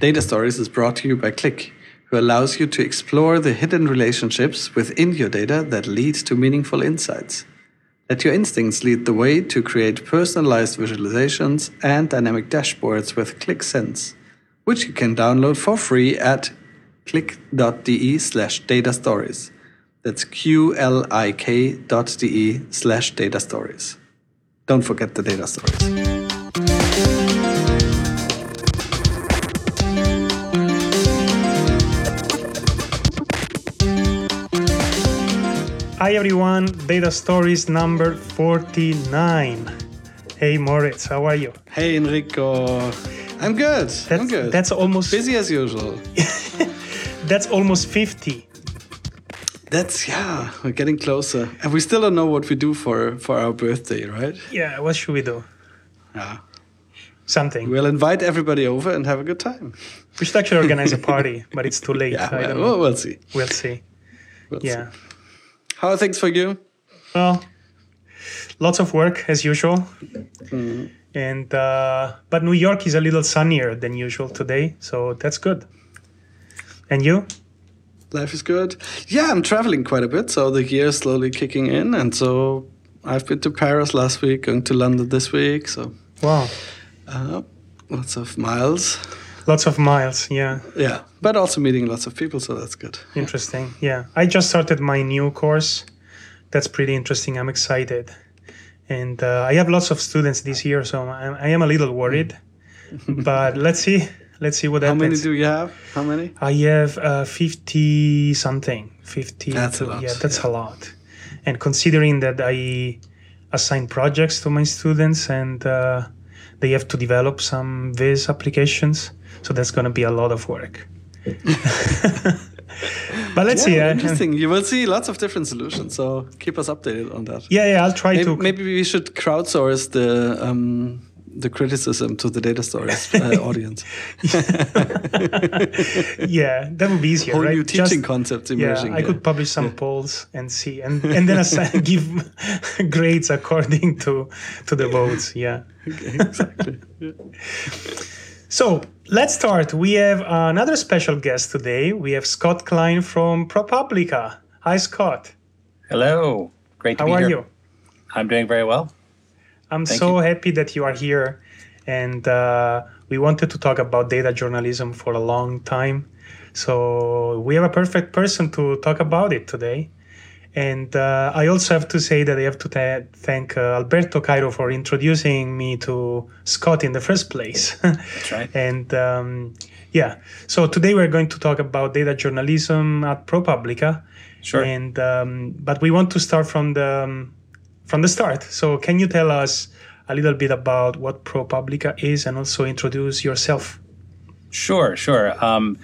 Data Stories is brought to you by Qlik, who allows you to explore the hidden relationships within your data that lead to meaningful insights. Let your instincts lead the way to create personalized visualizations and dynamic dashboards with Qlik Sense, which you can download for free at qlik.de slash data stories. That's de slash data stories. Don't forget the data stories. Hi everyone, Data Stories number 49. Hey Moritz, how are you? Hey Enrico, I'm good. That's, I'm good. That's almost busy as usual. that's almost 50. That's yeah, we're getting closer, and we still don't know what we do for for our birthday, right? Yeah, what should we do? Yeah, Something. we'll invite everybody over and have a good time. We should actually organize a party, but it's too late. Yeah, well, we'll, see. We'll see. We'll Yeah. see. How are things for you? Well, lots of work as usual. Mm-hmm. And uh, but New York is a little sunnier than usual today, so that's good. And you? Life is good. Yeah, I'm traveling quite a bit, so the year is slowly kicking in, and so I've been to Paris last week, going to London this week, so Wow. uh, lots of miles. Lots of miles, yeah. Yeah, but also meeting lots of people, so that's good. Interesting. Yeah. I just started my new course. That's pretty interesting. I'm excited. And uh, I have lots of students this year, so I'm, I am a little worried. but let's see. Let's see what How many happens. do you have? How many? I have uh, 50 something. 50. That's a lot, Yeah, that's yeah. a lot. And considering that I assign projects to my students and uh, they have to develop some Viz applications, so that's going to be a lot of work. but let's see. Yeah, uh, interesting. You will see lots of different solutions, so keep us updated on that. Yeah, yeah, I'll try Maybe, to. maybe we should crowdsource the um, the criticism to the data stories uh, audience. yeah, that would be easier, Whole right? new teaching Just- concepts yeah. I could publish some polls and see, and and then assign, give grades according to to the votes. Yeah. Okay, exactly. So let's start. We have another special guest today. We have Scott Klein from ProPublica. Hi, Scott. Hello. Great to How be are you? I'm doing very well. I'm Thank so you. happy that you are here. And uh, we wanted to talk about data journalism for a long time. So we have a perfect person to talk about it today. And uh, I also have to say that I have to tha- thank uh, Alberto Cairo for introducing me to Scott in the first place. That's right. and um, yeah, so today we're going to talk about data journalism at ProPublica. Sure. And um, but we want to start from the um, from the start. So can you tell us a little bit about what ProPublica is, and also introduce yourself? Sure, sure. Um,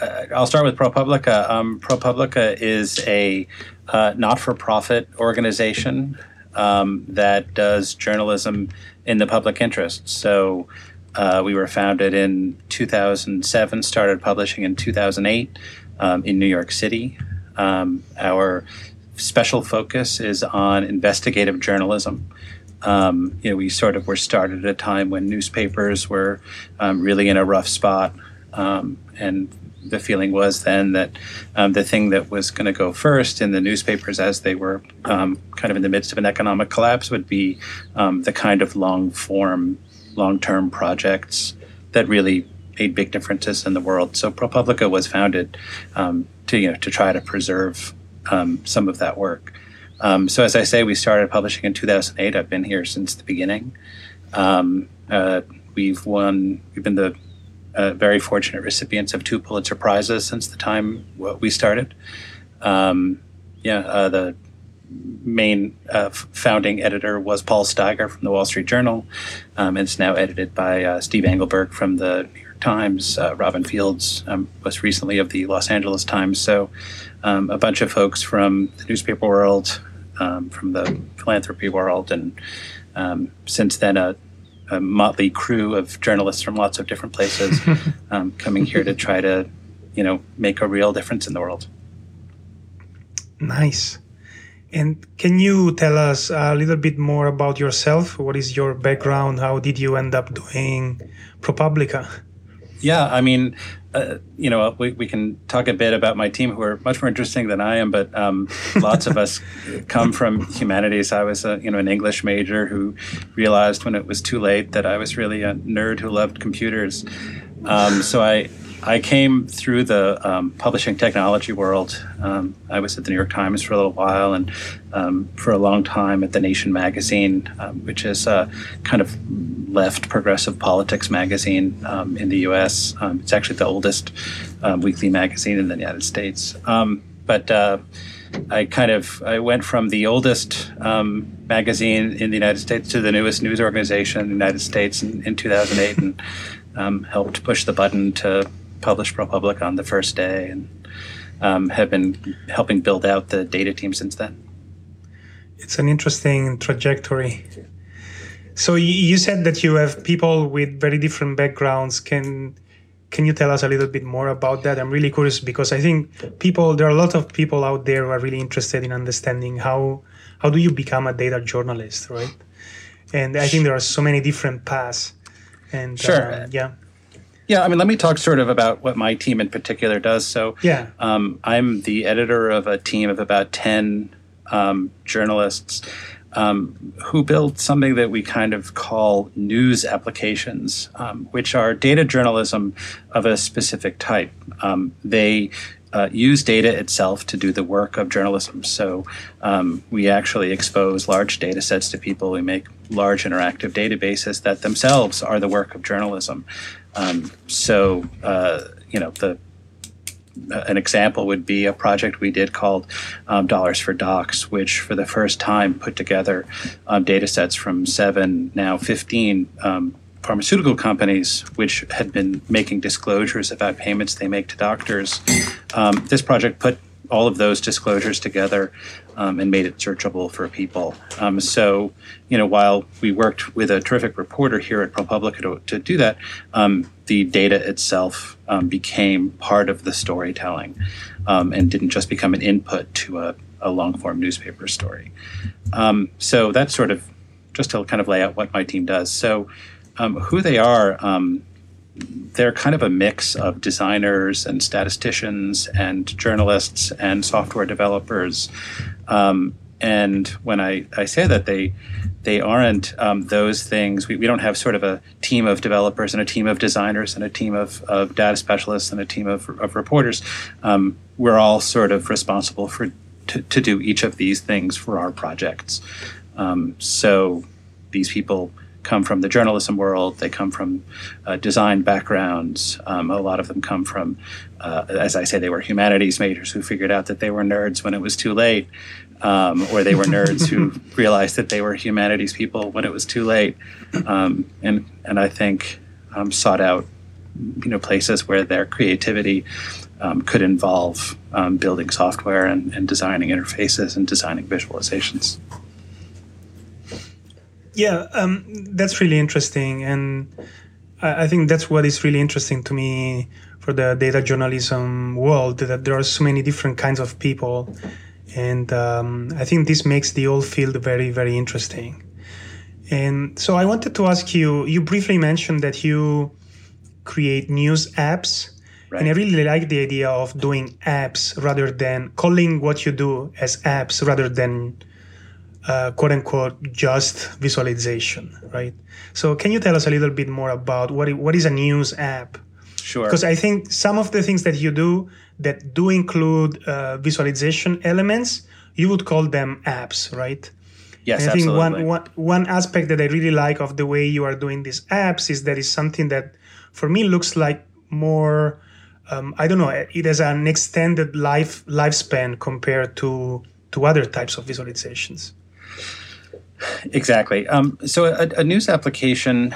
I'll start with ProPublica. Um, ProPublica is a uh, not-for-profit organization um, that does journalism in the public interest. So uh, we were founded in 2007, started publishing in 2008 um, in New York City. Um, our special focus is on investigative journalism. Um, you know, we sort of were started at a time when newspapers were um, really in a rough spot, um, and the feeling was then that um, the thing that was going to go first in the newspapers, as they were um, kind of in the midst of an economic collapse, would be um, the kind of long form, long term projects that really made big differences in the world. So ProPublica was founded um, to you know to try to preserve um, some of that work. Um, so as I say, we started publishing in 2008. I've been here since the beginning. Uh, we've won. We've been the uh, very fortunate recipients of two Pulitzer prizes since the time we started. Um, yeah, uh, the main uh, founding editor was Paul Steiger from the Wall Street Journal, um, and it's now edited by uh, Steve Engelberg from the New York Times. Uh, Robin Fields um, was recently of the Los Angeles Times. So, um, a bunch of folks from the newspaper world, um, from the philanthropy world, and um, since then a, a motley crew of journalists from lots of different places um, coming here to try to, you know, make a real difference in the world. Nice. And can you tell us a little bit more about yourself? What is your background? How did you end up doing ProPublica? Yeah, I mean, uh, you know, we, we can talk a bit about my team who are much more interesting than I am, but um, lots of us come from humanities. I was a, you know, an English major who realized when it was too late that I was really a nerd who loved computers. Um, so I, I came through the um, publishing technology world. Um, I was at the New York Times for a little while, and um, for a long time at the Nation magazine, um, which is a kind of left progressive politics magazine um, in the U.S. Um, it's actually the oldest weekly magazine in the United States. but uh, I kind of I went from the oldest magazine in the United States to the newest news organization in the United States in, in 2008, and helped push the button to publish ProPublica on the first day, and um, have been helping build out the data team since then. It's an interesting trajectory. So you said that you have people with very different backgrounds. Can can you tell us a little bit more about that? I'm really curious because I think people there are a lot of people out there who are really interested in understanding how how do you become a data journalist, right? And I think there are so many different paths. And sure, uh, yeah. Yeah, I mean, let me talk sort of about what my team in particular does. So, yeah, um, I'm the editor of a team of about ten um, journalists um, who build something that we kind of call news applications, um, which are data journalism of a specific type. Um, they uh, use data itself to do the work of journalism. So um, we actually expose large data sets to people. We make large interactive databases that themselves are the work of journalism. Um, so, uh, you know, the uh, an example would be a project we did called um, Dollars for Docs, which for the first time put together um, data sets from seven, now 15 um, pharmaceutical companies, which had been making disclosures about payments they make to doctors. Um, this project put all of those disclosures together um, and made it searchable for people. Um, so, you know, while we worked with a terrific reporter here at ProPublica to, to do that, um, the data itself um, became part of the storytelling um, and didn't just become an input to a, a long form newspaper story. So that's sort of just to kind of lay out what my team does. So, who they are they're kind of a mix of designers and statisticians and journalists and software developers. Um, and when I, I say that they they aren't um, those things, we, we don't have sort of a team of developers and a team of designers and a team of, of data specialists and a team of, of reporters. Um, we're all sort of responsible for to, to do each of these things for our projects. Um, so these people come from the journalism world. They come from uh, design backgrounds. Um, a lot of them come from, uh, as I say, they were humanities majors who figured out that they were nerds when it was too late, um, or they were nerds who realized that they were humanities people when it was too late, um, and and I think um, sought out, you know, places where their creativity. Um, could involve um, building software and, and designing interfaces and designing visualizations. Yeah, um, that's really interesting, and I, I think that's what is really interesting to me for the data journalism world that there are so many different kinds of people, and um, I think this makes the whole field very very interesting. And so I wanted to ask you. You briefly mentioned that you create news apps. Right. And I really like the idea of doing apps rather than calling what you do as apps rather than uh, quote unquote just visualization, right? So, can you tell us a little bit more about what what is a news app? Sure. Because I think some of the things that you do that do include uh, visualization elements, you would call them apps, right? Yes, and I think one, one, one aspect that I really like of the way you are doing these apps is that is something that for me looks like more um, I don't know it has an extended life lifespan compared to to other types of visualizations. Exactly. Um, so a, a, news application,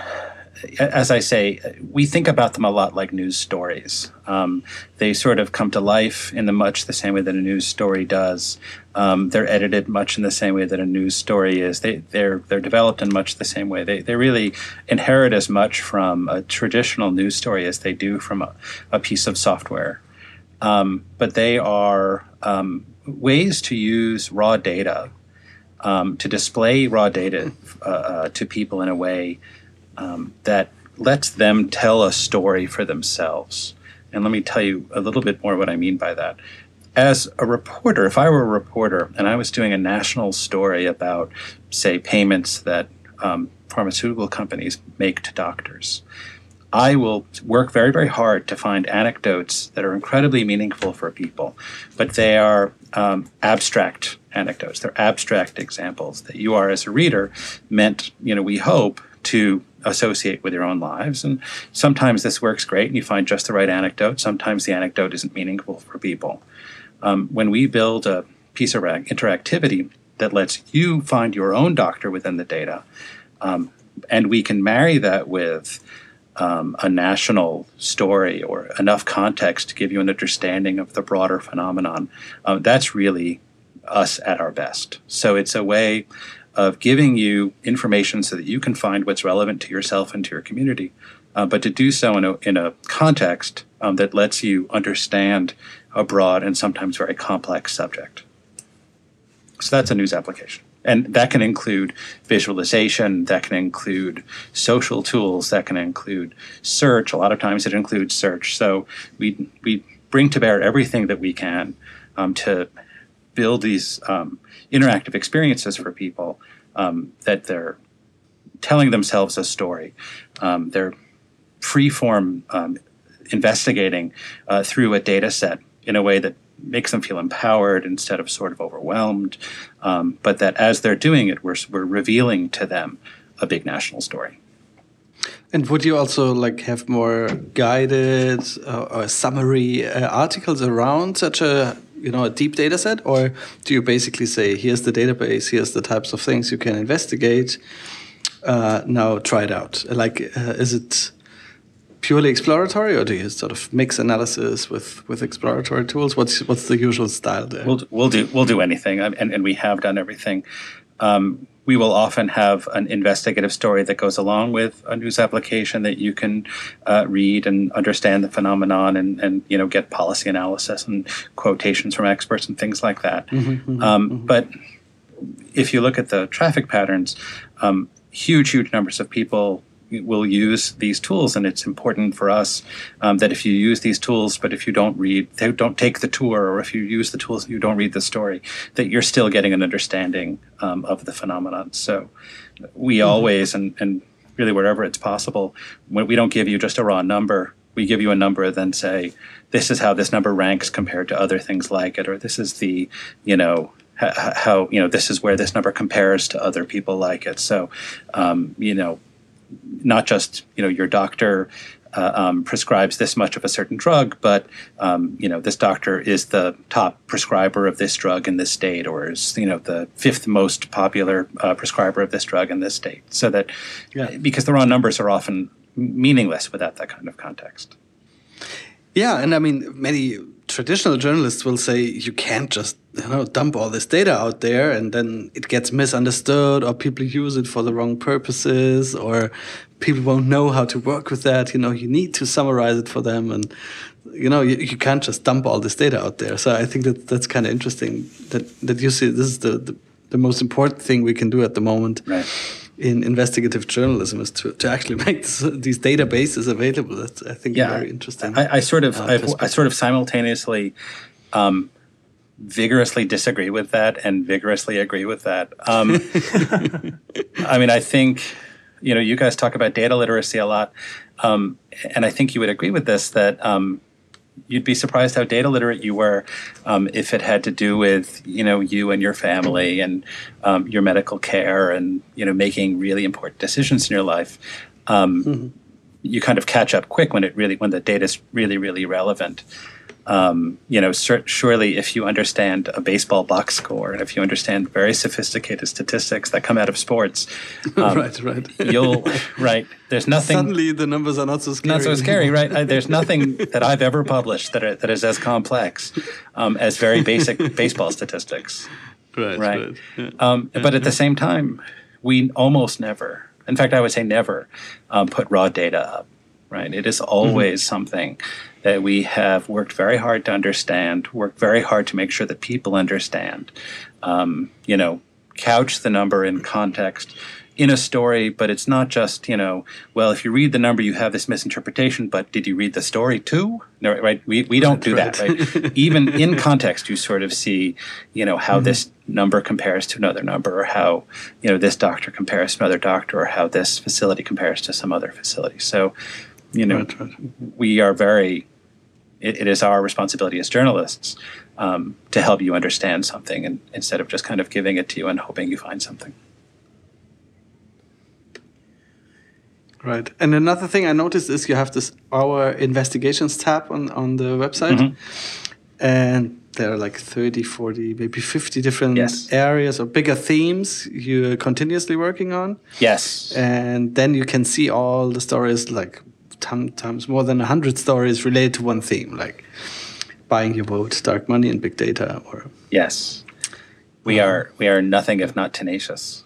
as I say, we think about them a lot like news stories. Um, they sort of come to life in the much the same way that a news story does. Um, they're edited much in the same way that a news story is. They, they're they're developed in much the same way. They they really inherit as much from a traditional news story as they do from a, a piece of software. Um, but they are um, ways to use raw data um, to display raw data uh, uh, to people in a way um, that lets them tell a story for themselves. And let me tell you a little bit more what I mean by that. As a reporter, if I were a reporter and I was doing a national story about, say, payments that um, pharmaceutical companies make to doctors, I will work very, very hard to find anecdotes that are incredibly meaningful for people, but they are um, abstract anecdotes. They're abstract examples that you are, as a reader, meant, you know, we hope to associate with your own lives. And sometimes this works great and you find just the right anecdote. Sometimes the anecdote isn't meaningful for people. Um, when we build a piece of interactivity that lets you find your own doctor within the data, um, and we can marry that with um, a national story or enough context to give you an understanding of the broader phenomenon, um, that's really us at our best. So it's a way of giving you information so that you can find what's relevant to yourself and to your community, uh, but to do so in a, in a context um, that lets you understand a broad and sometimes very complex subject. So that's a news application. And that can include visualization, that can include social tools, that can include search. A lot of times it includes search. So we, we bring to bear everything that we can um, to build these um, interactive experiences for people um, that they're telling themselves a story. Um, they're free form um, investigating uh, through a data set in a way that makes them feel empowered instead of sort of overwhelmed. Um, but that as they're doing it, we're, we're revealing to them a big national story. And would you also like have more guided uh, or summary uh, articles around such a you know a deep data set, or do you basically say here's the database, here's the types of things you can investigate? Uh, now try it out. Like, uh, is it purely exploratory, or do you sort of mix analysis with with exploratory tools? What's what's the usual style there? We'll we'll do we'll do anything, and and we have done everything. Um, we will often have an investigative story that goes along with a news application that you can uh, read and understand the phenomenon and, and you know get policy analysis and quotations from experts and things like that. Mm-hmm, mm-hmm, um, mm-hmm. But if you look at the traffic patterns, um, huge, huge numbers of people will use these tools. And it's important for us um, that if you use these tools but if you don't read don't take the tour or if you use the tools and you don't read the story that you're still getting an understanding um, of the phenomenon so we mm-hmm. always and, and really wherever it's possible we don't give you just a raw number. We give you a number and then say this is how this number ranks compared to other things like it or this is the you know how you know this is where this number compares to other people like it. So um, you know not just you know your doctor uh, um, prescribes this much of a certain drug, but um, you know this doctor is the top prescriber of this drug in this state, or is you know the fifth most popular uh, prescriber of this drug in this state. So that yeah. because the raw numbers are often meaningless without that kind of context. Yeah, and I mean many traditional journalists will say you can't just you know dump all this data out there and then it gets misunderstood or people use it for the wrong purposes or people won't know how to work with that. You know you need to summarize it for them and you know you, you can't just dump all this data out there. So i think that that's kind of interesting that that you see this is the, the, the most important thing we can do at the moment. Right in investigative journalism is to, to actually make this, these databases available. That's I think yeah, very interesting. I, I sort of uh, I, I, sort of simultaneously um, vigorously disagree with that and vigorously agree with that. Um, I mean, I think you know you guys talk about data literacy a lot, um, and I think you would agree with this that um, you'd be surprised how data literate you were um, if it had to do with you know you and your family and um, your medical care and you know making really important decisions in your life. Um, mm-hmm. You kind of catch up quick when it really when the data is really really relevant um, you know, sur- surely if you understand a baseball box score and if you understand very sophisticated statistics that come out of sports, um, right, right, you'll right. There's nothing. Suddenly, the numbers are not so scary. Not so scary, right? I, there's nothing that I've ever published that are, that is as complex um, as very basic baseball statistics. Right, right. right. Yeah. Um, yeah, but at yeah. the same time, we almost never. In fact, I would say never um, put raw data up. Right. It is always mm-hmm. something that we have worked very hard to understand, worked very hard to make sure that people understand. Um, you know, couch the number in context, in a story, but it's not just you know, well, if you read the number, you have this misinterpretation. But did you read the story too? No, right? We we don't do that, right? Even in context, you sort of see, you know, how this number compares to another number, or how you know this doctor compares to another doctor, or how this facility compares to some other facility. So, you know, Right, right. we are very. It, it is our responsibility as journalists um, to help you understand something, and instead of just kind of giving it to you and hoping you find something. Right. And another thing I noticed is you have this our investigations tab on, on the website. Mhm. And there are like 30, 40, maybe 50 different Yes. areas or bigger themes you're continuously working on. Yes. And then you can see all the stories, like sometimes more than 100 stories related to one theme, like buying your vote, dark money, and big data. Or Yes. We are we are nothing if not tenacious.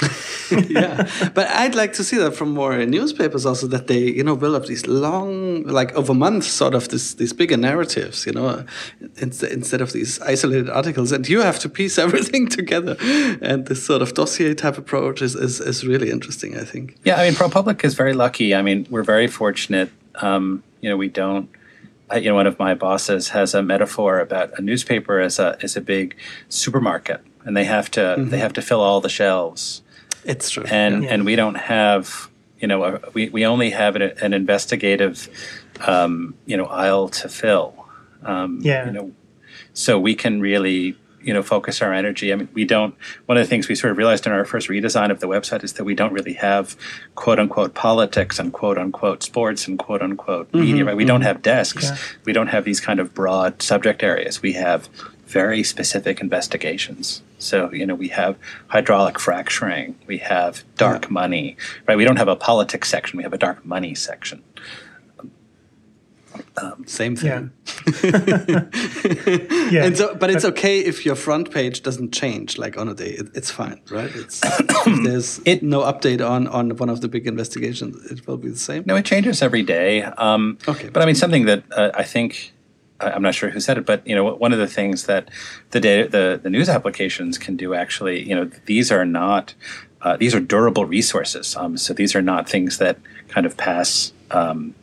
yeah, but I'd like to see that from more newspapers also that they you know build up these long like over months sort of this these bigger narratives you know instead instead of these isolated articles and you have to piece everything together and this sort of dossier type approach is is, is really interesting I think Yeah, I mean, ProPublica is very lucky. I mean, we're very fortunate. Um, you know, we don't. You know, one of my bosses has a metaphor about a newspaper as a as a big supermarket, and they have to they have to fill all the shelves, it's true and yeah. and we don't have. You know, a, we we only have an, an investigative, um, you know, aisle to fill. Um, Yeah. You know, so we can really you know focus our energy i mean we don't one of the things we sort of realized in our first redesign of the website is that we don't really have quote unquote politics and quote unquote sports and quote unquote media right we don't have desks Yeah. we don't have these kind of broad subject areas we have very specific investigations. So you know we have hydraulic fracturing we have dark money right? We don't have a politics section we have a dark money section. Same thing. Yeah. and so but it's okay if your front page doesn't change like on a day it, it's fine right? It's if there's It- no update on on one of the big investigations it will be the same. No, it changes every day. Um, Okay. But I mean, something that uh, I think I- I'm not sure who said it, but you know, one of the things that the data, the the news applications can do actually, you know, these are not uh, these are durable resources. Um, so these are not things that kind of pass um,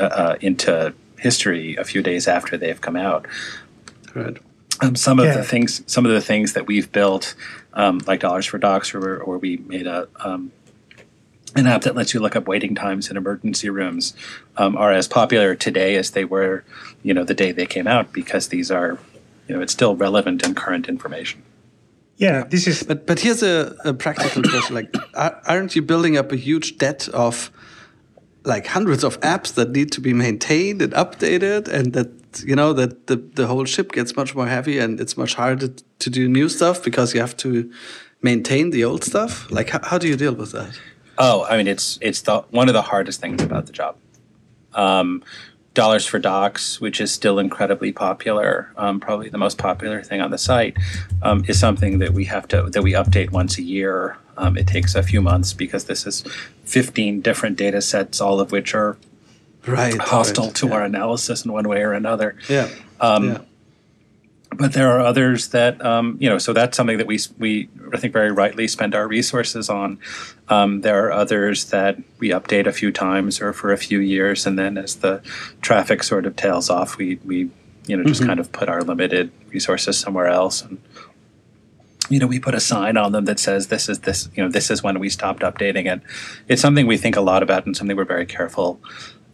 uh, uh, into history a few days after they've come out. right Um, some of Yeah. the things, some of the things that we've built, um, like Dollars for Docs, or, or we made a um, an app that lets you look up waiting times in emergency rooms, um, are as popular today as they were, you know, the day they came out because these are, you know, it's still relevant and current information. yeah, this is But but here's a, a practical question: like, are- aren't you building up a huge debt of like hundreds of apps that need to be maintained and updated, and that you know that the the whole ship gets much more heavy, and it's much harder to do new stuff because you have to maintain the old stuff. Like, how, how do you deal with that? Oh, I mean, it's it's the one of the hardest things about the job. Um, Dollars for Docs, which is still incredibly popular, um, probably the most popular thing on the site, um, is something that we have to that we update once a year. Um, it takes a few months because this is 15 different data sets, all of which are Right. hostile right, to yeah. our analysis in one way or another. Yeah. Um, yeah. But there are others that um, you know so that's something that we we I think very rightly spend our resources on. Um, there are others that we update a few times or for a few years, and then as the traffic sort of tails off, we we you know just kind of put our limited resources somewhere else and. You know, we put a sign on them that says this is this. You know, this is when we stopped updating it. It's something we think a lot about and something we're very careful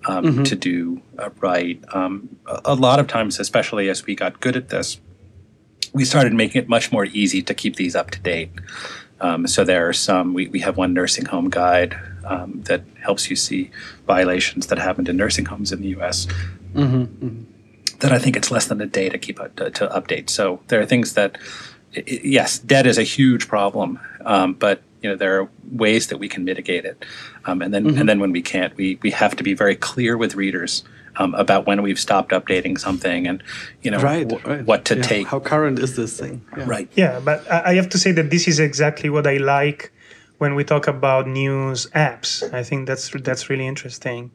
um, to do uh, right. Um, a, a lot of times, especially as we got good at this, we started making it much more easy to keep these up to date. Um, so there are some. We, we have one nursing home guide um, that helps you see violations that happened in nursing homes in the U.S. That I think it's less than a day to keep up, to, to update. So there are things that, i- i- yes, debt is a huge problem, um, but you know there are ways that we can mitigate it. Um, and then and then when we can't, we we have to be very clear with readers. Um, about when we've stopped updating something, and you know Right, wh- right. what to Yeah, take. How current is this thing? Yeah. right. Yeah, but I I have to say that this is exactly what I like when we talk about news apps. I think that's that's really interesting,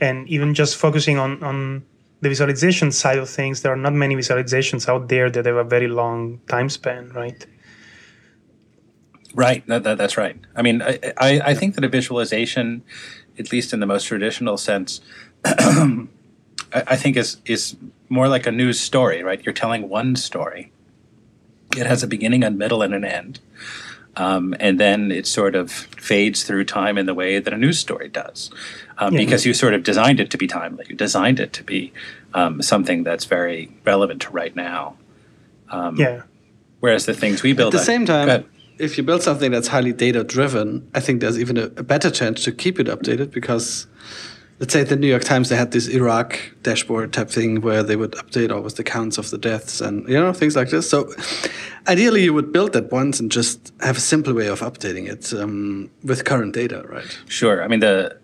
and even just focusing on on the visualization side of things, there are not many visualizations out there that have a very long time span, right? Right. That, that, that's right. I mean, I, I, I think that a visualization, at least in the most traditional sense, I, I think is is more like a news story. Right. You're telling one story. It has a beginning, a middle, and an end. Um, and then it sort of fades through time in the way that a news story does, um, Yeah. because you sort of designed it to be timely. You designed it to be um, something that's very relevant to right now. Um, Yeah. Whereas the things we build At the on- same Go time, ahead. if you build something that's highly data driven, I think there's even a, a better chance to keep it updated because, let's say, at the New York Times, they had this Iraq dashboard type thing where they would update always the counts of the deaths and you know things like this. So, ideally, you would build that once and just have a simple way of updating it um, with current data, right? Sure. I mean the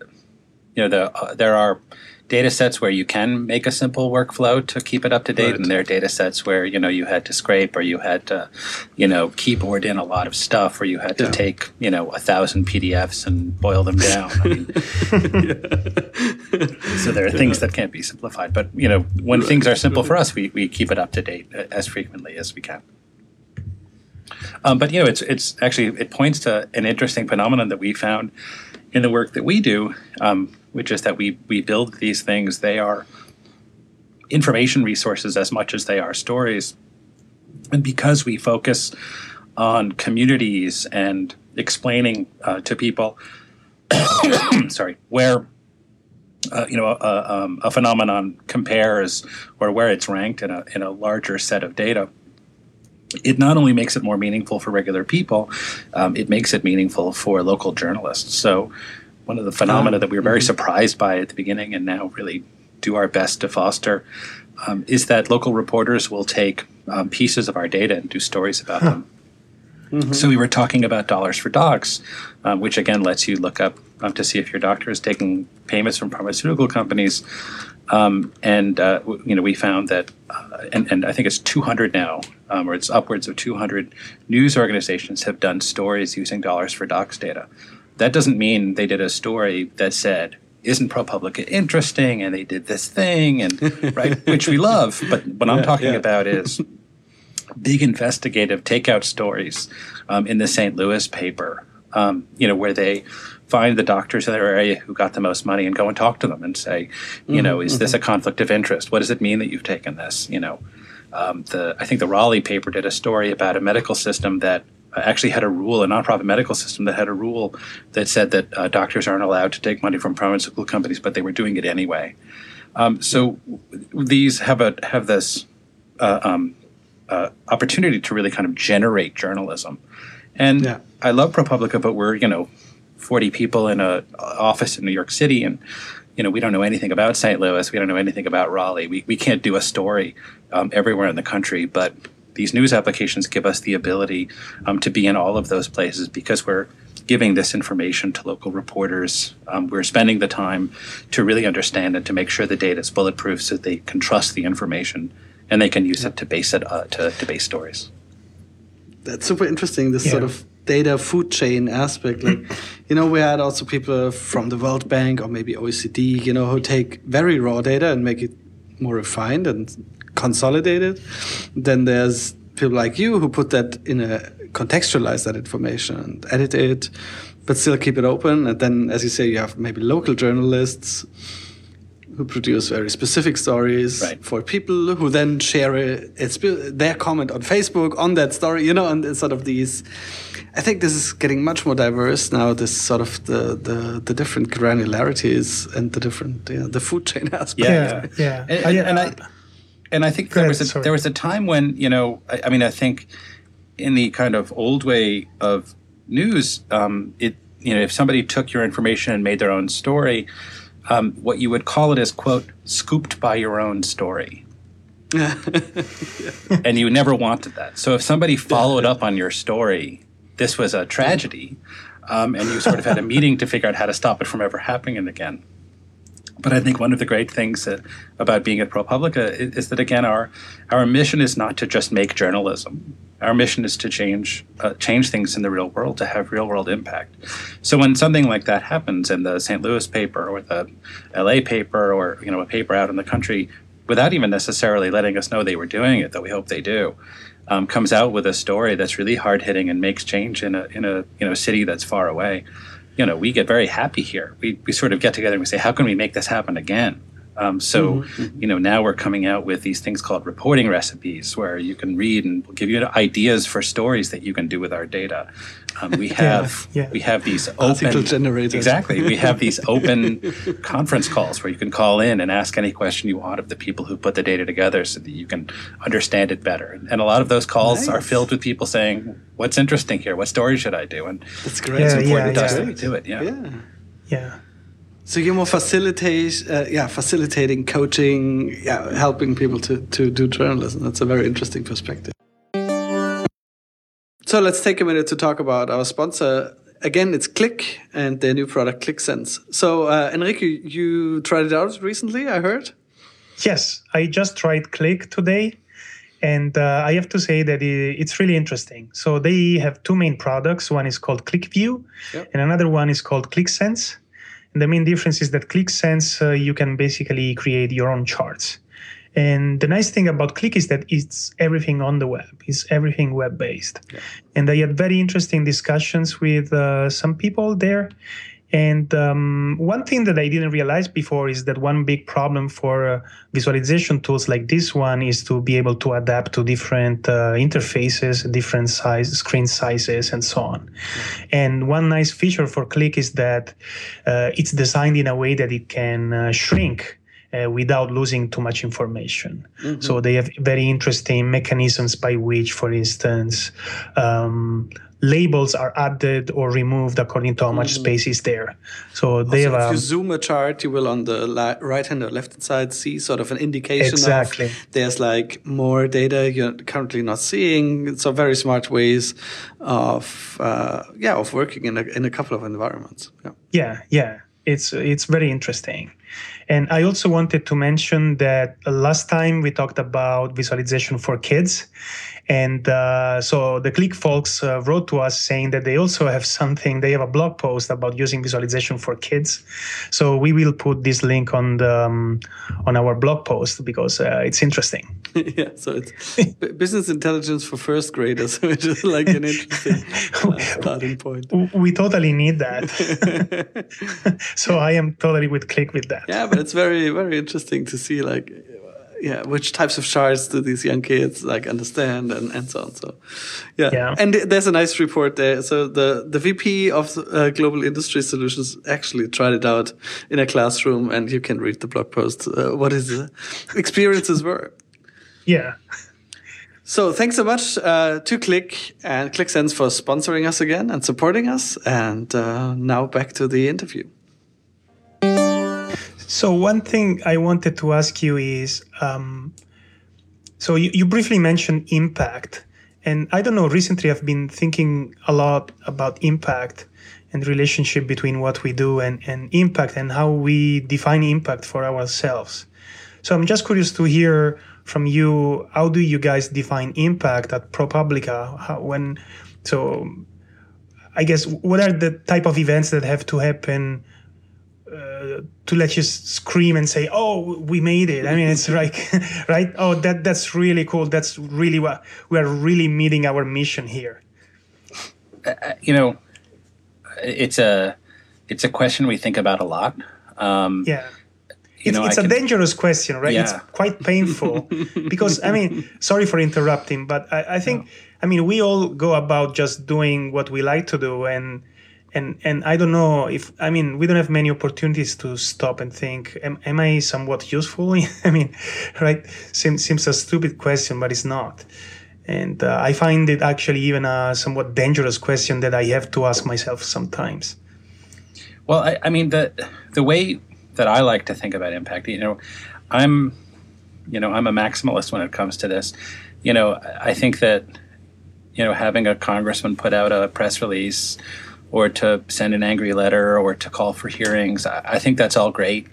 you know the uh, there are data sets where you can make a simple workflow to keep it up to date Right. and there are data sets where you know you had to scrape or you had to you know keyboard in a lot of stuff or you had to Yeah. take you know a thousand PDFs and boil them down. I mean, so there are things that can't be simplified. But you know when things are simple for us, we, we keep it up to date uh, as frequently as we can. Um, but you know, it's it's actually it points to an interesting phenomenon that we found in the work that we do, um, which is that we we build these things. They are information resources as much as they are stories, and because we focus on communities and explaining uh, to people, sorry, where uh, you know a, um, a phenomenon compares or where it's ranked in a in a larger set of data it not only makes it more meaningful for regular people, um, it makes it meaningful for local journalists. So, one of the phenomena Ah, that we were very surprised by at the beginning and now really do our best to foster um, is that local reporters will take um, pieces of our data and do stories about them. So, we were talking about Dollars for Docs, um, which again lets you look up um, to see if your doctor is taking payments from pharmaceutical companies. Um, and uh, w- you know, we found that, uh, and, and I think it's 200 now, um, or it's upwards of 200 news organizations have done stories using dollars for docs data. That doesn't mean they did a story that said, "Isn't ProPublica interesting?" and they did this thing, and right, which we love. But what I'm talking yeah. about is big investigative takeout stories um, in the St. Louis paper. Um, you know, where they find the doctors in their area who got the most money and go and talk to them and say, you know, is this a conflict of interest? What does it mean that you've taken this? You know, um, the I think the Raleigh paper did a story about a medical system that actually had a rule, a nonprofit medical system that had a rule that said that uh, doctors aren't allowed to take money from pharmaceutical companies, but they were doing it anyway. Um, so these have a have this uh, um, uh, opportunity to really kind of generate journalism. And Yeah. I love ProPublica, but we're you know 40 people in a office in New York City, and you know we don't know anything about St. Louis. We don't know anything about Raleigh. We we can't do a story um, everywhere in the country, but these news applications give us the ability um, to be in all of those places because we're giving this information to local reporters. Um, we're spending the time to really understand and to make sure the data is bulletproof so they can trust the information and they can use it to base it uh, to, to base stories. That's super interesting. This Yeah. sort of data food chain aspect. Like, you know, we had also people from the World Bank or maybe OECD, you know, who take very raw data and make it more refined and consolidated. Then there's people like you who put that in a contextualize that information and edit it, but still keep it open. And then, as you say, you have maybe local journalists who produce very specific stories Right. for people who then share it, it's their comment on Facebook on that story, you know, and it's sort of these. I think this is getting much more diverse now. This sort of the the, the different granularities and the different you know, the food chain aspect. Yeah, yeah. And, and, and I uh, and I think there ahead, was a, sorry. there was a time when you know I, I mean I think in the kind of old way of news, um, it you know if somebody took your information and made their own story, um, what you would call it is quote scooped by your own story. and you never wanted that. So if somebody followed up on your story, this was a tragedy, um, and you sort of had a meeting to figure out how to stop it from ever happening again. But I think one of the great things that, about being at ProPublica is, is that again our our mission is not to just make journalism. Our mission is to change uh, change things in the real world, to have real world impact. So when something like that happens in the St. Louis paper or the L.A. paper or you know a paper out in the country, without even necessarily letting us know they were doing it, though we hope they do, um, comes out with a story that's really hard hitting and makes change in a in a you know city that's far away. You know, we get very happy here. We we sort of get together and we say, how can we make this happen again? Um, so, mm-hmm. you know, now we're coming out with these things called reporting recipes, where you can read and we'll give you ideas for stories that you can do with our data. Um, we have yeah, yeah. we have these open generators. exactly. We have these open conference calls where you can call in and ask any question you want of the people who put the data together, so that you can understand it better. And a lot of those calls nice. are filled with people saying, "What's interesting here? What story should I do?" And that's great. It's important to us that we do it. Yeah. Yeah. So you're more facilitate, uh, yeah, facilitating, coaching, yeah, helping people to, to do journalism. That's a very interesting perspective. So let's take a minute to talk about our sponsor. Again, it's Qlik and their new product, QlikSense. So uh, Enrico, you tried it out recently, I heard. Yes, I just tried Qlik today, and uh, I have to say that it's really interesting. So they have two main products. One is called QlikView, yep. and another one is called QlikSense the main difference is that QlikSense, uh, you can basically create your own charts. And the nice thing about Qlik is that it's everything on the web. It's everything web based. Yeah. And I had very interesting discussions with uh, some people there. And um, one thing that I didn't realize before is that one big problem for uh, visualization tools like this one is to be able to adapt to different uh, interfaces, different size, screen sizes, and so on. Mm-hmm. And one nice feature for Qlik is that uh, it's designed in a way that it can uh, shrink. Uh, without losing too much information. Mm-hmm. So they have very interesting mechanisms by which, for instance, um, labels are added or removed according to how much mm-hmm. space is there. So they also, have. If you zoom a chart, you will on the la- right hand or left hand side see sort of an indication exactly. of there's like more data you're currently not seeing. So very smart ways of uh, yeah of working in a in a couple of environments. Yeah, yeah, yeah. It's it's very interesting. And I also wanted to mention that last time we talked about visualization for kids. And uh, so the Qlik folks uh, wrote to us saying that they also have something, they have a blog post about using visualization for kids. So we will put this link on the um, on our blog post because uh, it's interesting. yeah, so it's business intelligence for first graders, which is like an interesting uh, starting point. We totally need that. so I am totally with Qlik with that. Yeah, but it's very very interesting to see like yeah, which types of charts do these young kids like understand and, and so on. So, yeah. yeah. And there's a nice report there. So the, the VP of uh, Global Industry Solutions actually tried it out in a classroom and you can read the blog post, uh, what his experiences were. Yeah. So thanks so much uh, to Qlik and QlikSense for sponsoring us again and supporting us. And uh, now back to the interview. So one thing I wanted to ask you is, um, so you, you briefly mentioned impact, and I don't know. Recently, I've been thinking a lot about impact and relationship between what we do and, and impact and how we define impact for ourselves. So I'm just curious to hear from you. How do you guys define impact at ProPublica? How, when so, I guess what are the type of events that have to happen? uh, to let you scream and say, "Oh, we made it!" I mean, it's like, right? Oh, that that's really cool. That's really what we are really meeting our mission here. Uh, uh, you know, it's a it's a question we think about a lot. Um, yeah. You it's, know, it's a can, dangerous question, right? Yeah. It's quite painful because I mean, sorry for interrupting, but I, I think no. I mean we all go about just doing what we like to do, and and and I don't know if I mean we don't have many opportunities to stop and think am, am I somewhat useful I mean right seems seems a stupid question but it's not and uh, I find it actually even a somewhat dangerous question that I have to ask myself sometimes well I, I mean the the way that I like to think about impact you know I'm you know I'm a maximalist when it comes to this you know I think that you know having a congressman put out a press release or to send an angry letter or to call for hearings. I, I think that's all great.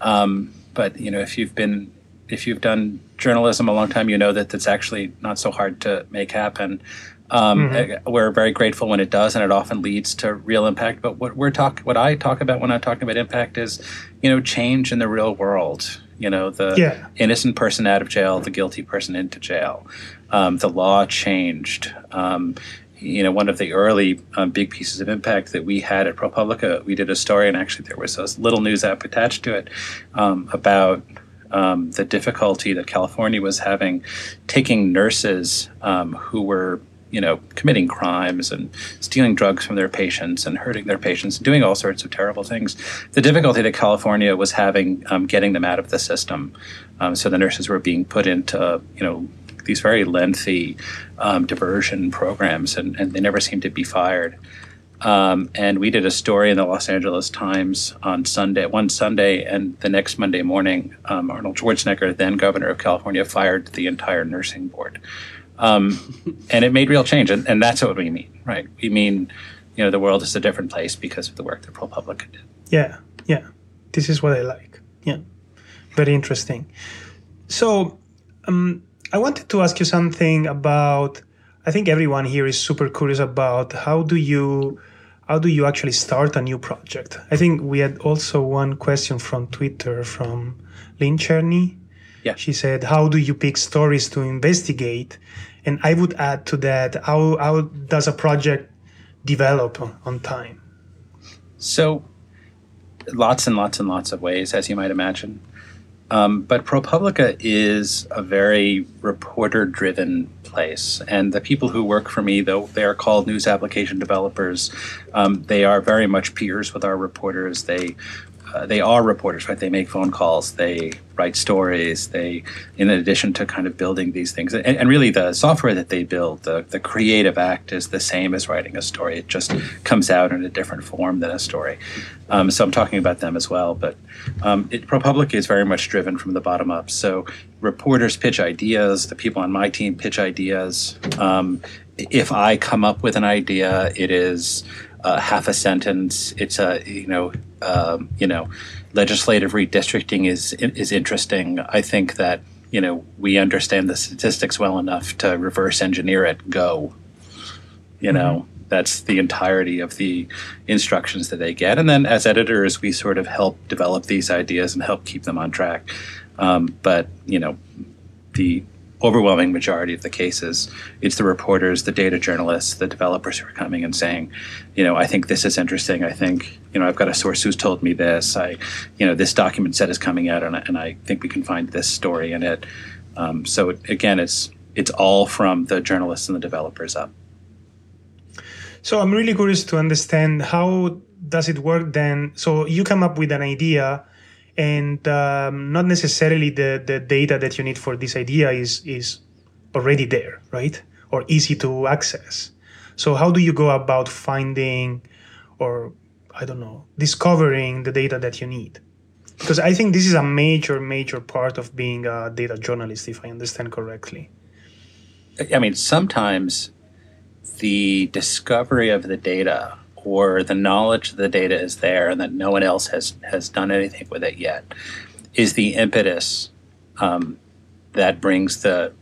Um, but you know, if you've been if you've done journalism a long time, you know that that's actually not so hard to make happen. Um, mm-hmm. Eh, we're very grateful when it does, and it often leads to real impact. But what we're talk, what I talk about when I'm talking about impact is, you know, change in the real world. You know, the Yeah. innocent person out of jail, the guilty person into jail. Um, the law changed. Um, you know, one of the early um, big pieces of impact that we had at ProPublica, we did a story, and actually there was a little news app attached to it um, about um, the difficulty that California was having taking nurses um, who were, you know, committing crimes and stealing drugs from their patients and hurting their patients, doing all sorts of terrible things. The difficulty that California was having um, getting them out of the system. Um, so the nurses were being put into, you know, these very lengthy um, diversion programs, and, and they never seemed to be fired. Um, and we did a story in the Los Angeles Times on Sunday, one Sunday, and the next Monday morning, um, Arnold Schwarzenegger, then governor of California, fired the entire nursing board. Um, and it made real change, and, and that's what we mean, right? We mean, you know, the world is a different place because of the work that ProPublica did. Yeah, yeah. This is what I like. Yeah, very interesting. So, um, I wanted to ask you something about. I think everyone here is super curious about how do you how do you actually start a new project? I think we had also one question from Twitter from Lynn Cherny. Yeah. She said, "How do you pick stories to investigate?" And I would add to that, how how does a project develop on, on time? So, lots and lots and lots of ways, as you might imagine. Um, but ProPublica is a very reporter driven place. And the people who work for me, though they are called news application developers, um, they are very much peers with our reporters. They uh, they are reporters, right? They make phone calls, they write stories, they, in addition to kind of building these things, and, and really the software that they build, the, the creative act is the same as writing a story. It just comes out in a different form than a story. Um, so I'm talking about them as well. But um, it, ProPublica is very much driven from the bottom up. So reporters pitch ideas, the people on my team pitch ideas. Um, if I come up with an idea, it is uh, half a sentence. It's a you know um, you know legislative redistricting is is interesting. I think that you know we understand the statistics well enough to reverse engineer it. Go, you know. That's the entirety of the instructions that they get, and then as editors, we sort of help develop these ideas and help keep them on track. Um, but you know, the overwhelming majority of the cases, it's the reporters, the data journalists, the developers who are coming and saying, you know, I think this is interesting. I think, you know, I've got a source who's told me this. I, you know, this document set is coming out, and I, and I think we can find this story in it. Um, so it, again, it's it's all from the journalists and the developers up. So I'm really curious to understand how does it work then. So you come up with an idea, and um, not necessarily the the data that you need for this idea is is already there, right? Or easy to access. So how do you go about finding, or I don't know, discovering the data that you need? Because I think this is a major major part of being a data journalist, if I understand correctly. I mean, sometimes the discovery of the data or the knowledge that the data is there and that no one else has has done anything with it yet is the impetus um, that brings the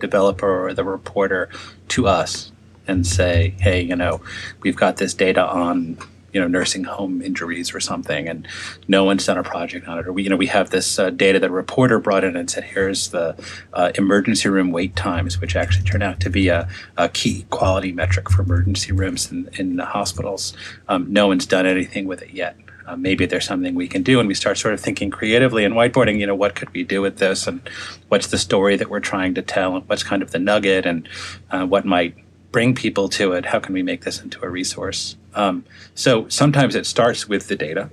developer or the reporter to us and say, "Hey, you know, we've got this data on." You know, nursing home injuries or something, and no one's done a project on it. Or we, you know, we have this uh, data that a reporter brought in and said, "Here's the uh, emergency room wait times," which actually turned out to be a, a key quality metric for emergency rooms in, in the hospitals. Um, no one's done anything with it yet. Uh, maybe there's something we can do, and we start sort of thinking creatively and whiteboarding. You know, what could we do with this, and what's the story that we're trying to tell, and what's kind of the nugget, and uh, what might bring people to it. How can we make this into a resource? Um, so sometimes it starts with the data.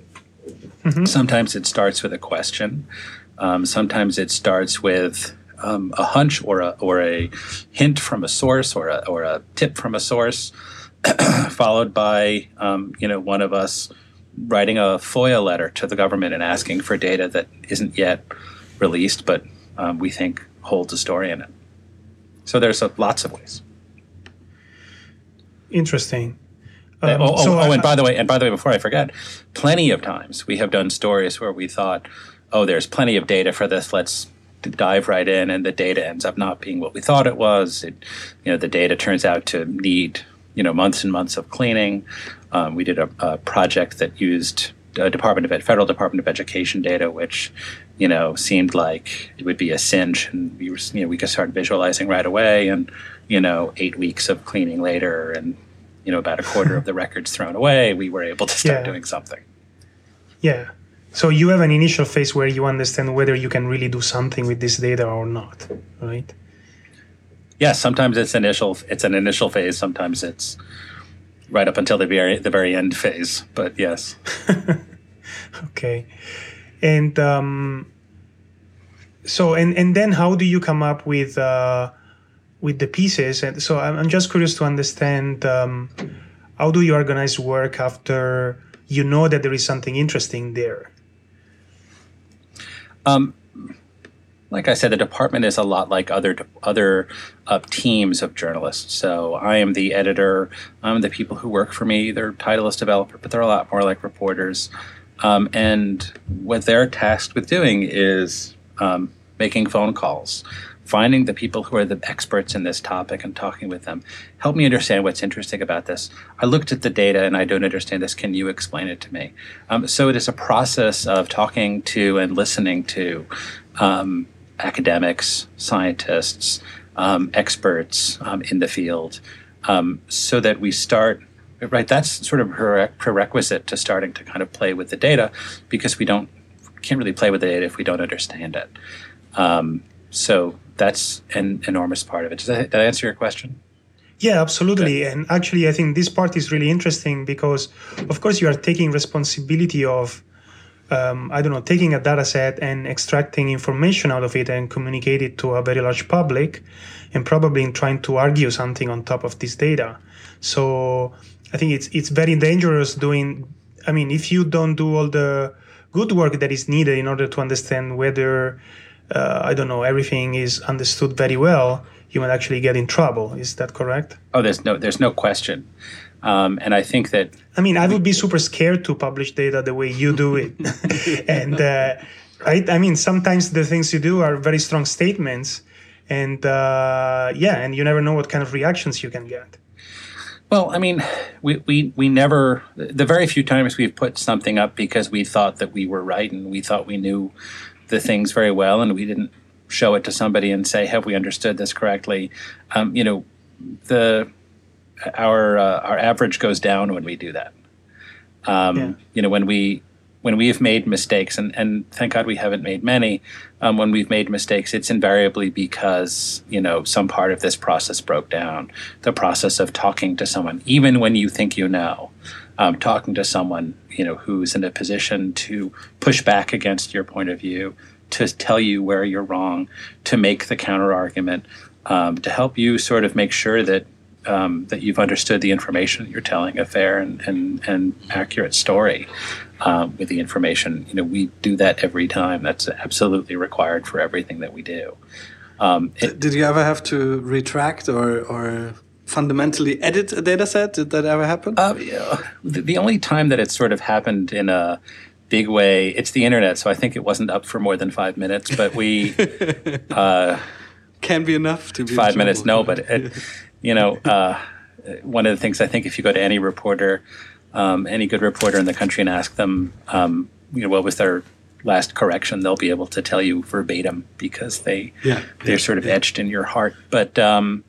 Sometimes it starts with a question. Um, sometimes it starts with um, a hunch or a or a hint from a source or a or a tip from a source, followed by um, you know one of us writing a FOIA letter to the government and asking for data that isn't yet released, but um, we think holds a story in it. So there's uh, lots of ways. Interesting. Uh, Um, oh, oh, so oh, I- and by the way, and by the way, before I forget, plenty of times we have done stories where we thought, "Oh, there's plenty of data for this. Let's dive right in," and the data ends up not being what we thought it was. It, you know, the data turns out to need you know months and months of cleaning. Um, we did a, a project that used uh, Department of Ed, federal Department of Education data, which you know, seemed like it would be a cinch, and we were, you know, we could start visualizing right away, and you know, eight weeks of cleaning later, and you know, about a quarter of the records thrown away, we were able to start Yeah. doing something. Yeah. So you have an initial phase where you understand whether you can really do something with this data or not, right? Yes, sometimes it's initial. It's an initial phase. Sometimes it's right up until the very the very end phase. But yes, Okay. And um, so and and then how do you come up with uh, with the pieces? And so I'm, just curious to understand um, how do you organize work after you know that there is something interesting there. um, like I said, the department is a lot like other other uh, teams of journalists. So I am the editor. I'm the people who work for me. Their title is developer, but they're a lot more like reporters. Um, and what they're tasked with doing is um, making phone calls, finding the people who are the experts in this topic and talking with them. Help me understand what's interesting about this. I looked at the data and I don't understand this. Can you explain it to me? Um, so it is a process of talking to and listening to um, academics, scientists, um, experts um, in the field, um, so that we start right. That's sort of prerequisite to starting to kind of play with the data, because we don't can't really play with the data if we don't understand it. Um, so that's an enormous part of it. Does that, I answer your question? Yeah, absolutely. And actually, I think this part is really interesting because, of course, you are taking responsibility of, um, I don't know, taking a data set and extracting information out of it and communicate it to a very large public, and probably trying to argue something on top of this data. So I think it's it's very dangerous doing. I mean, if you don't do all the good work that is needed in order to understand whether uh, I don't know everything is understood very well, you might actually get in trouble. Is that correct? Oh, there's no there's no question, um, and I think that I mean, I would be super scared to publish data the way you do it, and uh, right. I mean, sometimes the things you do are very strong statements, and uh, yeah, and you never know what kind of reactions you can get. Well, I mean, we, we, we never, the very few times we've put something up because we thought that we were right and we thought we knew the things very well and we didn't show it to somebody and say, have we understood this correctly? Um, you know, the, our, uh, our average goes down when we do that. Um, Yeah. You know, when we, when we've made mistakes, and, and thank God we haven't made many, um, when we've made mistakes, it's invariably because, you know, some part of this process broke down. The process of talking to someone, even when you think you know, um, talking to someone, you know, who's in a position to push back against your point of view, to tell you where you're wrong, to make the counter argument, um, to help you sort of make sure that um, that you've understood the information that you're telling a fair and, and, and accurate story um, with the information. You know, we do that every time. That's absolutely required for everything that we do. Um, it, Did you ever have to retract or, or fundamentally edit a data set? Did that ever happen? uh, the, only time that it sort of happened in a big way, it's the internet, so I think it wasn't up for more than five minutes, but we. uh, Can be enough to be five minutes. No, but it, you know, uh, one of the things I think if you go to any reporter, um, any good reporter in the country, and ask them, um, you know, what was their last correction, they'll be able to tell you verbatim because they Yeah, they're yeah, sort of etched in your heart. But um,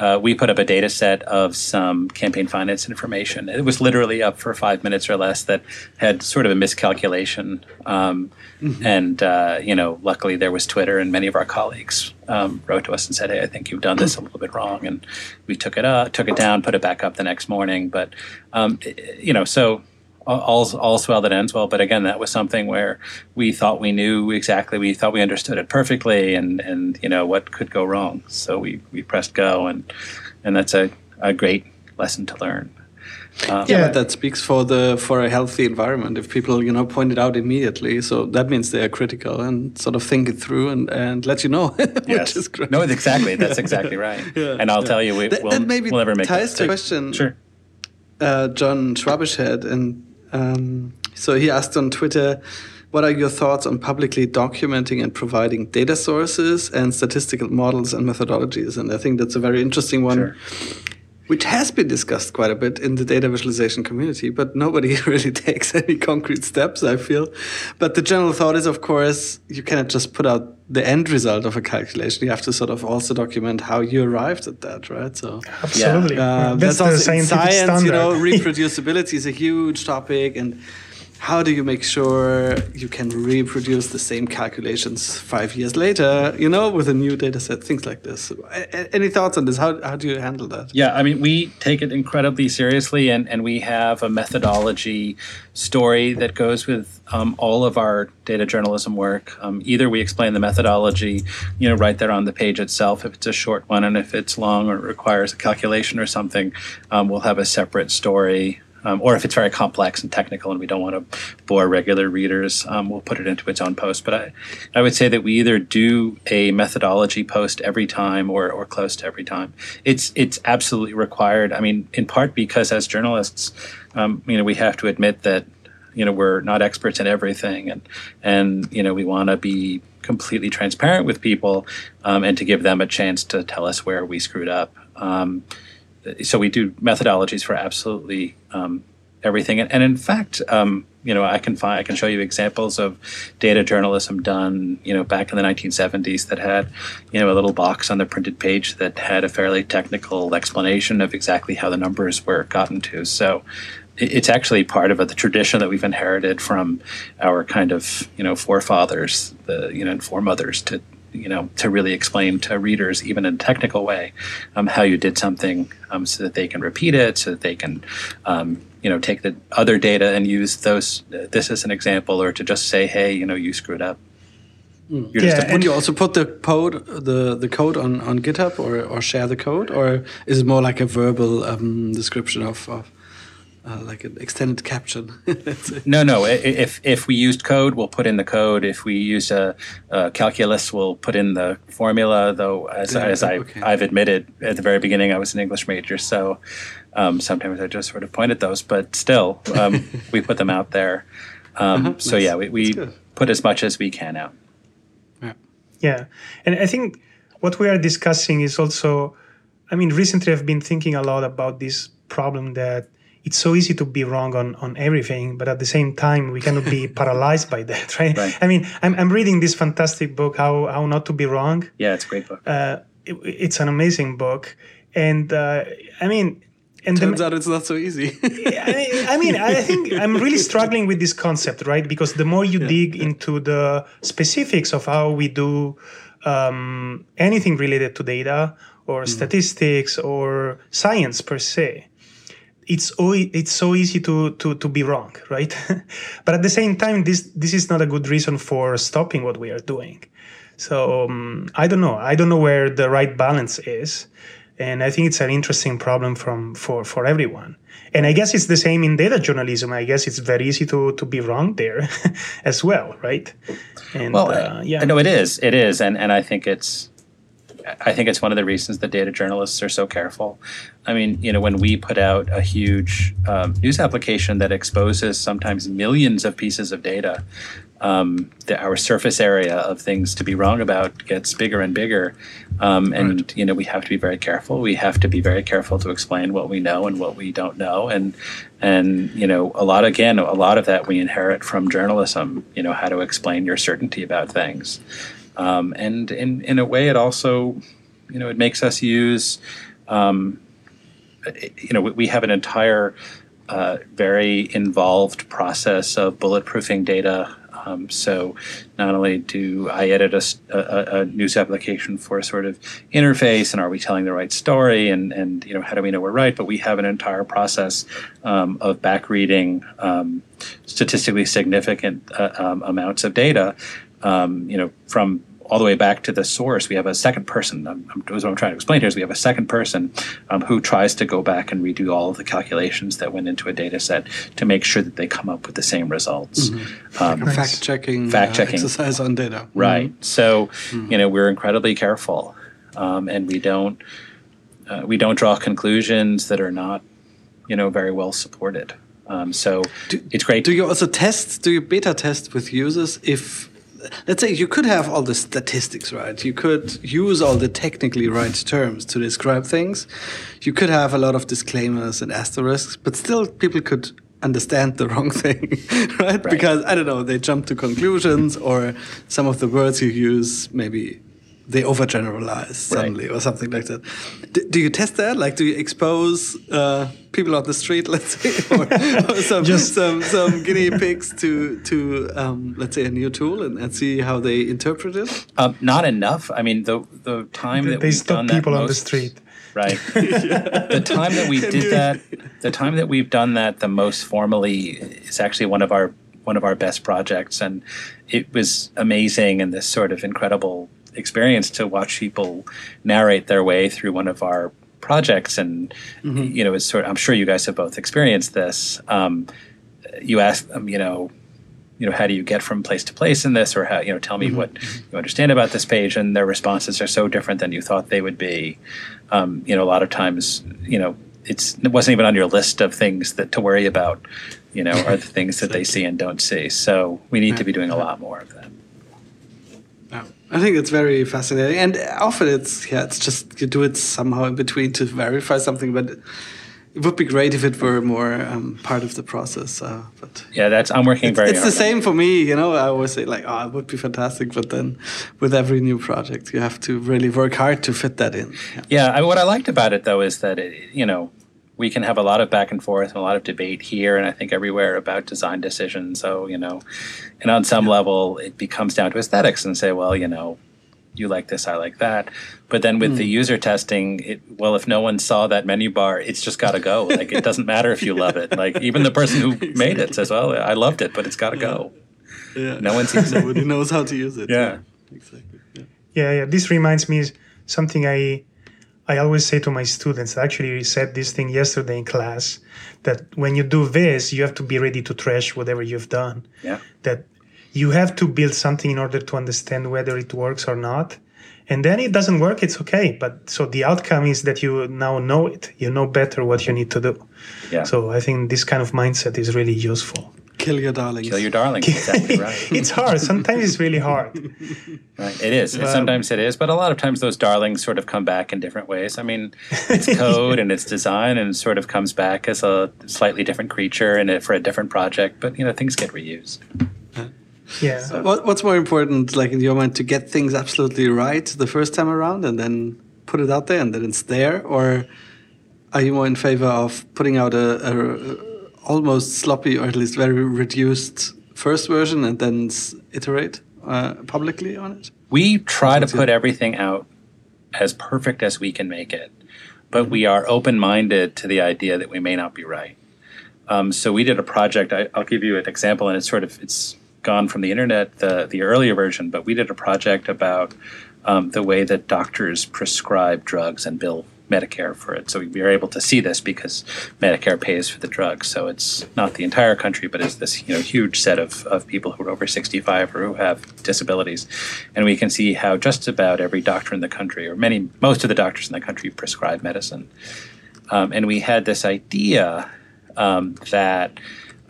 uh, we put up a data set of some campaign finance information. It was literally up for five minutes or less that had sort of a miscalculation. Um, And, uh, you know, luckily there was Twitter, and many of our colleagues um, wrote to us and said, hey, I think you've done this a little bit wrong. And we took it up, took it down, put it back up the next morning. But, um, you know, so all's, all's well that ends well. But again, that was something where we thought we knew exactly, we thought we understood it perfectly, and and you know what could go wrong. So we we pressed go, and and that's a, a great lesson to learn. Yeah, Yeah. but that speaks for the for a healthy environment. If people, you know, point it out immediately, so that means they are critical and sort of think it through and, and let you know, which is great. No, exactly. That's exactly right. Yeah, and I'll yeah. tell you, we, That- we'll, that maybe we'll never make ties to a question. Sure. uh, Jon Schwabish had, and um, so he asked on Twitter, "What are your thoughts on publicly documenting and providing data sources and statistical models and methodologies?" And I think that's a very interesting one. Sure. which has been discussed quite a bit in the data visualization community, but nobody really takes any concrete steps, I feel. But the general thought is, of course, you cannot just put out the end result of a calculation. You have to sort of also document how you arrived at that, right? So, absolutely, uh, that's, that's the also science, standard. you know, reproducibility is a huge topic and how do you make sure you can reproduce the same calculations five years later, you know, with a new data set, things like this. Any thoughts on this? How, how do you handle that? Yeah, I mean, we take it incredibly seriously, and, and we have a methodology story that goes with um, all of our data journalism work. Um, either we explain the methodology, you know, right there on the page itself, if it's a short one, and if it's long or requires a calculation or something, um, we'll have a separate story. Um, or if it's very complex and technical and we don't want to bore regular readers, um, we'll put it into its own post. But I, I would say that we either do a methodology post every time or, or close to every time. It's it's absolutely required. I mean, in part because as journalists, um, you know, we have to admit that you know we're not experts in everything, and and you know we want to be completely transparent with people um, and to give them a chance to tell us where we screwed up. So we do methodologies for absolutely um, everything, and, and in fact, um, you know, I can find I can show you examples of data journalism done, you know, back in the 1970s that had, you know, a little box on the printed page that had a fairly technical explanation of exactly how the numbers were gotten to. So it's actually part of the tradition that we've inherited from our kind of you know forefathers, the you know and foremothers to you know to really explain to readers even in a technical way um, how you did something um, so that they can repeat it so that they can um, you know take the other data and use those uh, this as an example or to just say hey you know you screwed up. You're Yeah, a- Would you also put the code the the code on, on GitHub or, or share the code, or is it more like a verbal um, description of, of uh, like an extended caption? No, no. i- i- If if we used code, we'll put in the code. If we use a, a calculus, we'll put in the formula. Though, as, Yeah, as I okay. I've admitted at the very beginning, I was an English major, so um, sometimes I just sort of point at those. But still, um, we put them out there. Um, Uh-huh, So nice. yeah, we, we put as much as we can out. Yeah. Yeah. And I think what we are discussing is also, I mean, recently I've been thinking a lot about this problem that it's so easy to be wrong on, on everything, but at the same time, we cannot be paralyzed by that, right? Right. I mean, I'm, I'm reading this fantastic book, How, How Not to Be Wrong. Yeah, it's a great book. Uh, it, it's an amazing book. And uh, I mean, and the- Turns out it's not so easy. I I mean, I think I'm really struggling with this concept, right? Because the more you dig into the specifics of how we do um, anything related to data or statistics or science per se, it's it's so easy to to to be wrong, right? but at the same time, this this is not a good reason for stopping what we are doing. So um, I don't know. I don't know where the right balance is, and I think it's an interesting problem from for for everyone. And I guess it's the same in data journalism. I guess it's very easy to to be wrong there as well, right? And Well, uh, yeah, no, it is. It is, and and I think it's. I think it's one of the reasons that data journalists are so careful. I mean, you know, when we put out a huge um, news application that exposes sometimes millions of pieces of data, um, the, our surface area of things to be wrong about gets bigger and bigger. Um, and you know, we have to be very careful. We have to be very careful to explain what we know and what we don't know. And and you know, a lot again, a lot of that we inherit from journalism. You know, how to explain your certainty about things. Um, and in in a way, it also, you know, it makes us use. Um, you know, we- have an entire uh, very involved process of bulletproofing data. Um, so, not only do I edit a news application for a sort of interface, and are we telling the right story, and and you know how do we know we're right, but we have an entire process um, of back reading um, statistically significant uh, um, amounts of data. Um, you know, from all the way back to the source, we have a second person. Um, what I'm trying to explain here is we have a second person um, who tries to go back and redo all of the calculations that went into a data set to make sure that they come up with the same results. Um, Fact checking, Fact-checking. exercise on data. Right. So, you know, we're incredibly careful, um, and we don't uh, we don't draw conclusions that are not, you know, very well supported. Um, so Do- it's great. Do you also test? Do you beta test with users if let's say you could have all the statistics right. You could use all the technically right terms to describe things. You could have a lot of disclaimers and asterisks, but still people could understand the wrong thing, right? right? Because I don't know, they jump to conclusions or some of the words you use maybe they overgeneralize suddenly right. or something like that. D do you test that? Like, do you expose uh, people on the street, let's say, or, or some, Just some some guinea pigs to to um, let's say a new tool and, and see how they interpret it? Um, not enough. I mean, the the time they, that they we've stop done people that on the street. Right. yeah. The time that we did that, the time that we've done that the most formally is actually one of our one of our best projects, and it was amazing and this sort of incredible experience to watch people narrate their way through one of our projects. And mm-hmm. you know it's sort of, i'm sure you guys have both experienced this. Um, you ask them you know you know how do you get from place to place in this? Or how you know tell me mm-hmm. what you understand about this page. And their responses are so different than you thought they would be. Um, you know a lot of times you know it's it wasn't even on your list of things that to worry about you know are the things that they see and don't see. So we need to be doing a lot more of that I think it's very fascinating, and often it's yeah, it's just you do it somehow in between to verify something, but it would be great if it were more um, part of the process. Uh, but yeah, that's I'm working it's, very. It's the same for me, you know. I always say like, oh, it would be fantastic, but then with every new project, you have to really work hard to fit that in. Yeah, yeah I, what I liked about it though is that it, you know we can have a lot of back and forth and a lot of debate here and I think everywhere about design decisions. So, you know, and on some level, it becomes down to aesthetics and say, well, you know, you like this, I like that. But then with mm. the hmm. user testing, it, well, if no one saw that menu bar, it's just got to go. Like it doesn't matter if you love it. Like even the person who exactly. made it says, well, I loved it, but it's got to yeah. go. Yeah. No one sees it. Nobody knows how to use it. Yeah. yeah. Exactly. Yeah. yeah, yeah. This reminds me is something I I always say to my students, I actually, said this thing yesterday in class, that when you do this, you have to be ready to trash whatever you've done. Yeah. That you have to build something in order to understand whether it works or not. And then it doesn't work, it's okay. But so the outcome is that you now know it. You know better what you need to do. Yeah. So I think this kind of mindset is really useful. Kill your darlings. Kill your darlings. Exactly right. it's hard. Sometimes it's really hard. Right. It is. Um, Sometimes it is, but a lot of times those darlings sort of come back in different ways. I mean, it's code and it's design, and it sort of comes back as a slightly different creature and for a different project. But you know, things get reused. Yeah. So what, what's more important, like in your mind, to get things absolutely right the first time around and then put it out there and then it's there, or are you more in favor of putting out a, a almost sloppy or at least very reduced first version and then iterate uh, publicly on it? We try to put everything out as perfect as we can make it, but we are open minded to the idea that we may not be right. Um, so we did a project. I, will give you an example, and it's sort of it's gone from the internet, the the earlier version. But we did a project about um, the way that doctors prescribe drugs and bill Medicare for it. So we are able to see this because Medicare pays for the drug. So it's not the entire country, but it's this you know huge set of, of people who are over 65 or who have disabilities. And we can see how just about every doctor in the country, or many most of the doctors in the country, prescribe medicine. Um, and we had this idea um, that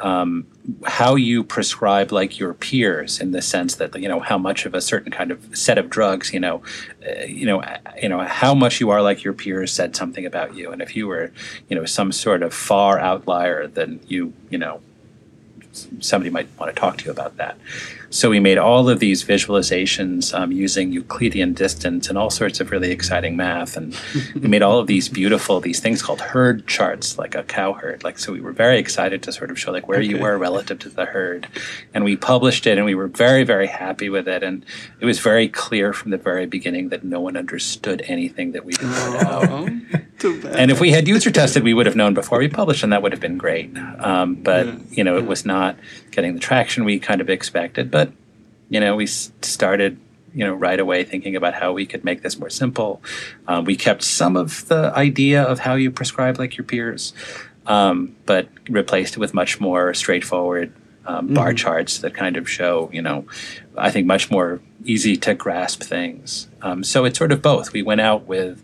um, how you prescribe like your peers in the sense that you know how much of a certain kind of set of drugs you know uh, you know uh, you know how much you are like your peers said something about you. And if you were you know some sort of far outlier then you you know somebody might want to talk to you about that so we made all of these visualizations um, using Euclidean distance and all sorts of really exciting math. And we made all of these beautiful, these things called herd charts, like a cow herd. Like, so we were very excited to sort of show like where okay. you were relative to the herd. And we published it and we were very, very happy with it. And it was very clear from the very beginning that no one understood anything that we put out. and if we had user tested, we would have known before we published, and that would have been great. Um, but yeah. you know, it was not getting the traction we kind of expected. But you know, we started you know right away thinking about how we could make this more simple. Um, we kept some of the idea of how you prescribe like your peers, um, but replaced it with much more straightforward um, mm-hmm. bar charts that kind of show, you know, I think much more easy to grasp things. Um, so it's sort of both. We went out with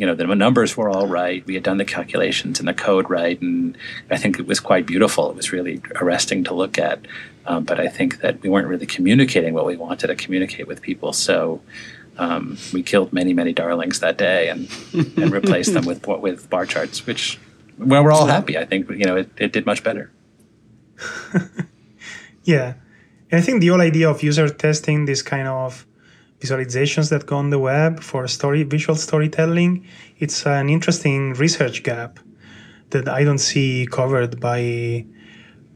you know the numbers were all right. We had done the calculations and the code right, and I think it was quite beautiful. It was really arresting to look at. Um, but I think that we weren't really communicating what we wanted to communicate with people. So um, we killed many, many darlings that day and, and replaced them with with bar charts, which well, we're all happy. I think you know it, it did much better. yeah, and I think the whole idea of user testing this kind of visualizations that go on the web for story visual storytelling it's an interesting research gap that i don't see covered by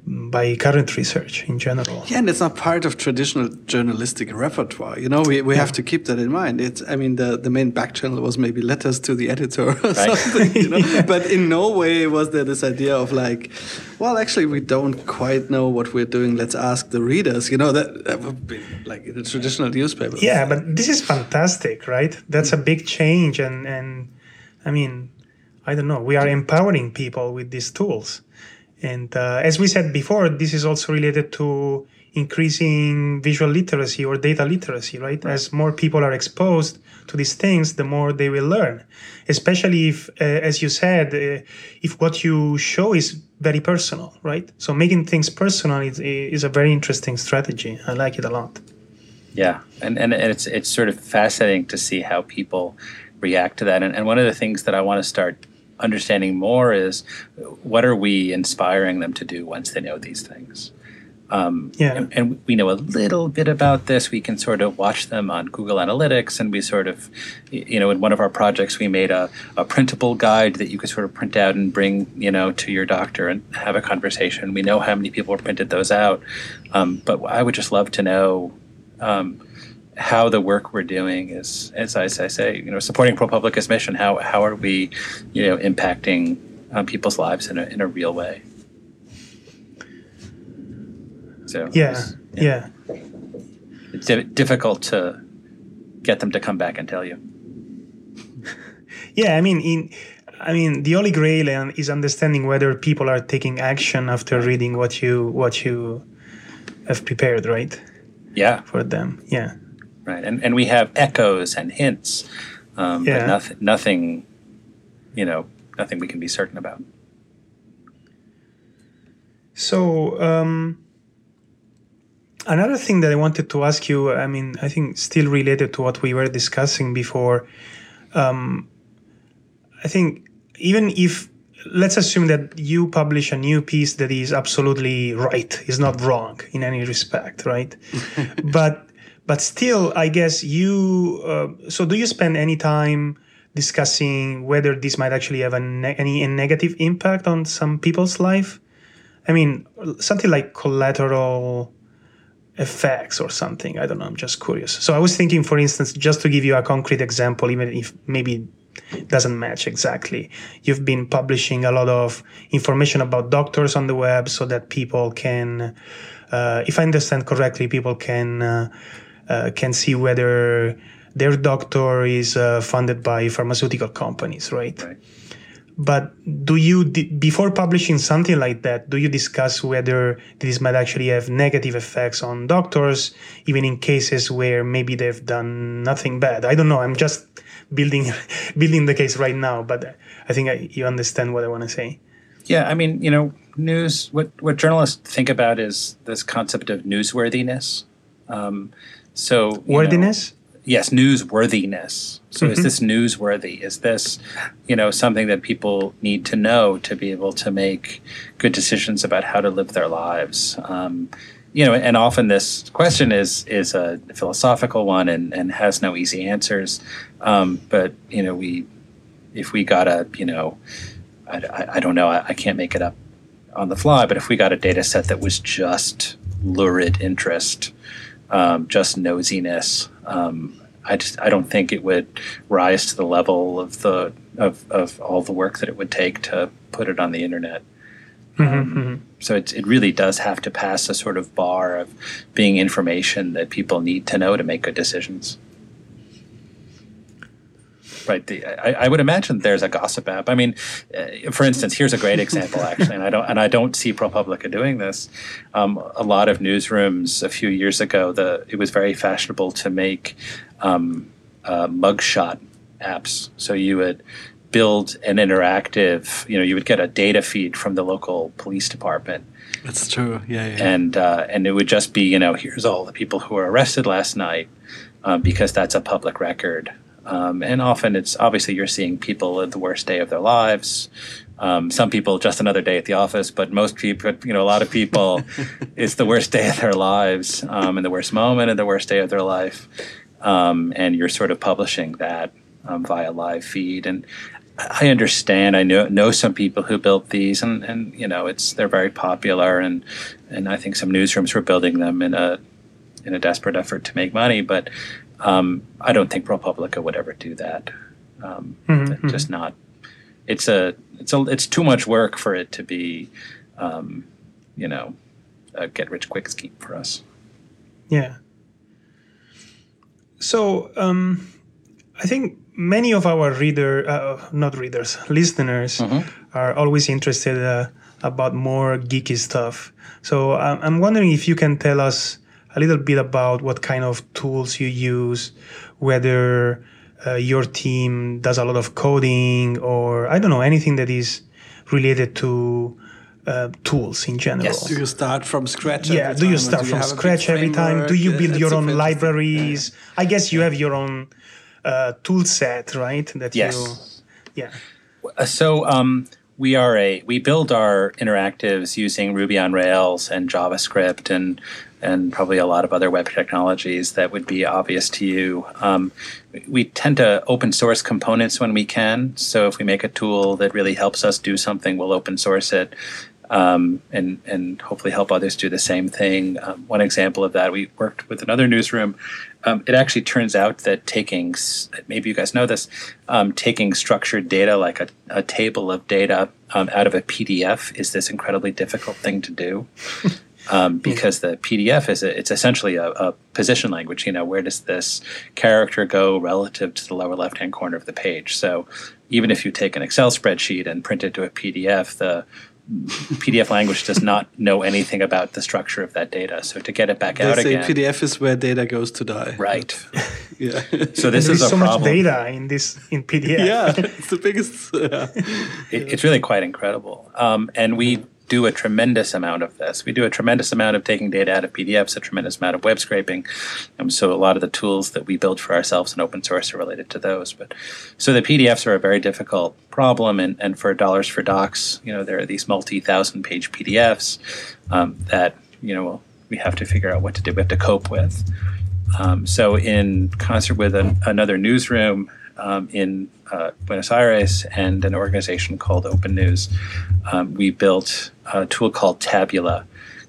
by current research in general. Yeah, and it's not part of traditional journalistic repertoire. You know, we, we yeah. have to keep that in mind. It's I mean the, the main back channel was maybe letters to the editor or right. something, you know. yeah. But in no way was there this idea of like, well actually we don't quite know what we're doing. Let's ask the readers. You know, that, that would be like in a traditional newspaper. Yeah, but this is fantastic, right? That's a big change and and I mean, I don't know, we are empowering people with these tools and uh, as we said before, this is also related to increasing visual literacy or data literacy, right? right? As more people are exposed to these things, the more they will learn. Especially if, uh, as you said, uh, if what you show is very personal, right? So making things personal is, is a very interesting strategy. I like it a lot. Yeah, and, and it's it's sort of fascinating to see how people react to that. And, and one of the things that I want to start understanding more is what are we inspiring them to do once they know these things. Um, yeah. And, and, we know a little bit about this. We can sort of watch them on Google Analytics, and we sort of, you know, in one of our projects, we made a, a printable guide that you could sort of print out and bring, you know, to your doctor and have a conversation. We know how many people printed those out, um, but I would just love to know. Um, how the work we're doing is, as I, say, you know, supporting ProPublica's mission. How how are we, you know, impacting um, people's lives in a in a real way? So yeah, yeah, yeah. it's di- difficult to get them to come back and tell you. yeah, I mean, in I mean, the holy grail is understanding whether people are taking action after reading what you what you have prepared, right? Yeah, for them. Yeah right? And and we have echoes and hints, um, yeah. but nothing, nothing, you know, nothing we can be certain about. So um, another thing that I wanted to ask you, I mean, I think still related to what we were discussing before. Um, I think even if let's assume that you publish a new piece that is absolutely right, is not wrong in any respect, right? but but still i guess you uh, so do you spend any time discussing whether this might actually have ne- any negative impact on some people's life? I mean something like collateral effects or something i don't know i'm just curious. So i was thinking for instance just to give you a concrete example even if maybe it doesn't match exactly you've been publishing a lot of information about doctors on the web so that people can uh, if i understand correctly people can uh, uh, can see whether their doctor is uh, funded by pharmaceutical companies, right? right? But do you, before publishing something like that, do you discuss whether this might actually have negative effects on doctors, even in cases where maybe they've done nothing bad? I don't know. I'm just building building the case right now, but I think I, you understand what I want to say. Yeah, I mean, you know, news. What what journalists think about is this concept of newsworthiness. Um, so worthiness. Know, yes, newsworthiness. So mm-hmm. is this newsworthy? Is this, you know, something that people need to know to be able to make good decisions about how to live their lives? Um, you know, and often this question is is a philosophical one and, and has no easy answers. Um, but you know, we if we got a you know, I, I, I don't know, I, I can't make it up on the fly. But if we got a data set that was just lurid interest um, just nosiness. Um, I just I don't think it would rise to the level of the of, of all the work that it would take to put it on the internet. Mm-hmm, um, mm-hmm. So it, it really does have to pass a sort of bar of being information that people need to know to make good decisions. Right. The, I, I, would imagine there's a gossip app. I mean, uh, for instance, here's a great example actually, and I don't and I don't see ProPublica doing this. Um, a lot of newsrooms a few years ago, the it was very fashionable to make um, uh, mugshot apps. So you would build an interactive, you know, you would get a data feed from the local police department. That's true. Yeah, yeah. And uh, and it would just be, you know, here's all the people who were arrested last night, um, because that's a public record. Um, and often it's obviously you're seeing people at the worst day of their lives. Um, some people just another day at the office, but most people, you know, a lot of people, it's the worst day of their lives um, and the worst moment and the worst day of their life. Um, and you're sort of publishing that um, via live feed. And I understand. I know know some people who built these, and, and you know, it's they're very popular, and and I think some newsrooms were building them in a in a desperate effort to make money. But um, I don't think ProPublica would ever do that. Um, Mhm, Just not. It's a it's a it's too much work for it to be, um, you know, a get rich quick scheme for us. Yeah. So um, I think many of our reader, uh, not readers, listeners, are always interested uh, about more geeky stuff. So I'm I'm wondering if you can tell us a little bit about what kind of tools you use, whether uh, your team does a lot of coding, or I don't know anything that is related to uh, tools in general. Yes. do you start from scratch? Yeah, every do you time, or start do from have a big scratch every time? Do you build It's your own fantastic. libraries? I guess you have your own uh, tool set, right? That Yes. you, yeah. Uh, So um, we are a we build our interactives using Ruby on Rails and JavaScript and and probably a lot of other web technologies that would be obvious to you. Um, we tend to open source components when we can. So if we make a tool that really helps us do something, we'll open source it. Um, and and hopefully help others do the same thing. Um, one example of that, we worked with another newsroom. Um, it actually turns out that taking maybe you guys know this, um, taking structured data like a, a table of data um, out of a PDF is this incredibly difficult thing to do. Um, because the PDF is a, it's essentially a, a position language. You know, where does this character go relative to the lower left hand corner of the page? So, even if you take an Excel spreadsheet and print it to a PDF, the PDF language does not know anything about the structure of that data. So to get it back They out say again, PDF is where data goes to die. right? Yeah. So this There's is a so problem. much data in this in PDF. yeah, it's the biggest. Yeah. It, it's really quite incredible. Um, and we do a tremendous amount of this. We do a tremendous amount of taking data out of PDFs, a tremendous amount of web scraping. Um, so a lot of the tools that we build for ourselves in open source are related to those. But so the PDFs are a very difficult problem, and, and for dollars for docs, you know, there are these multi-thousand page PDFs um, that you know we have to figure out what to do. We have to cope with. Um, so, in concert with an, another newsroom um, in uh, Buenos Aires and an organization called Open News, um, we built a tool called Tabula,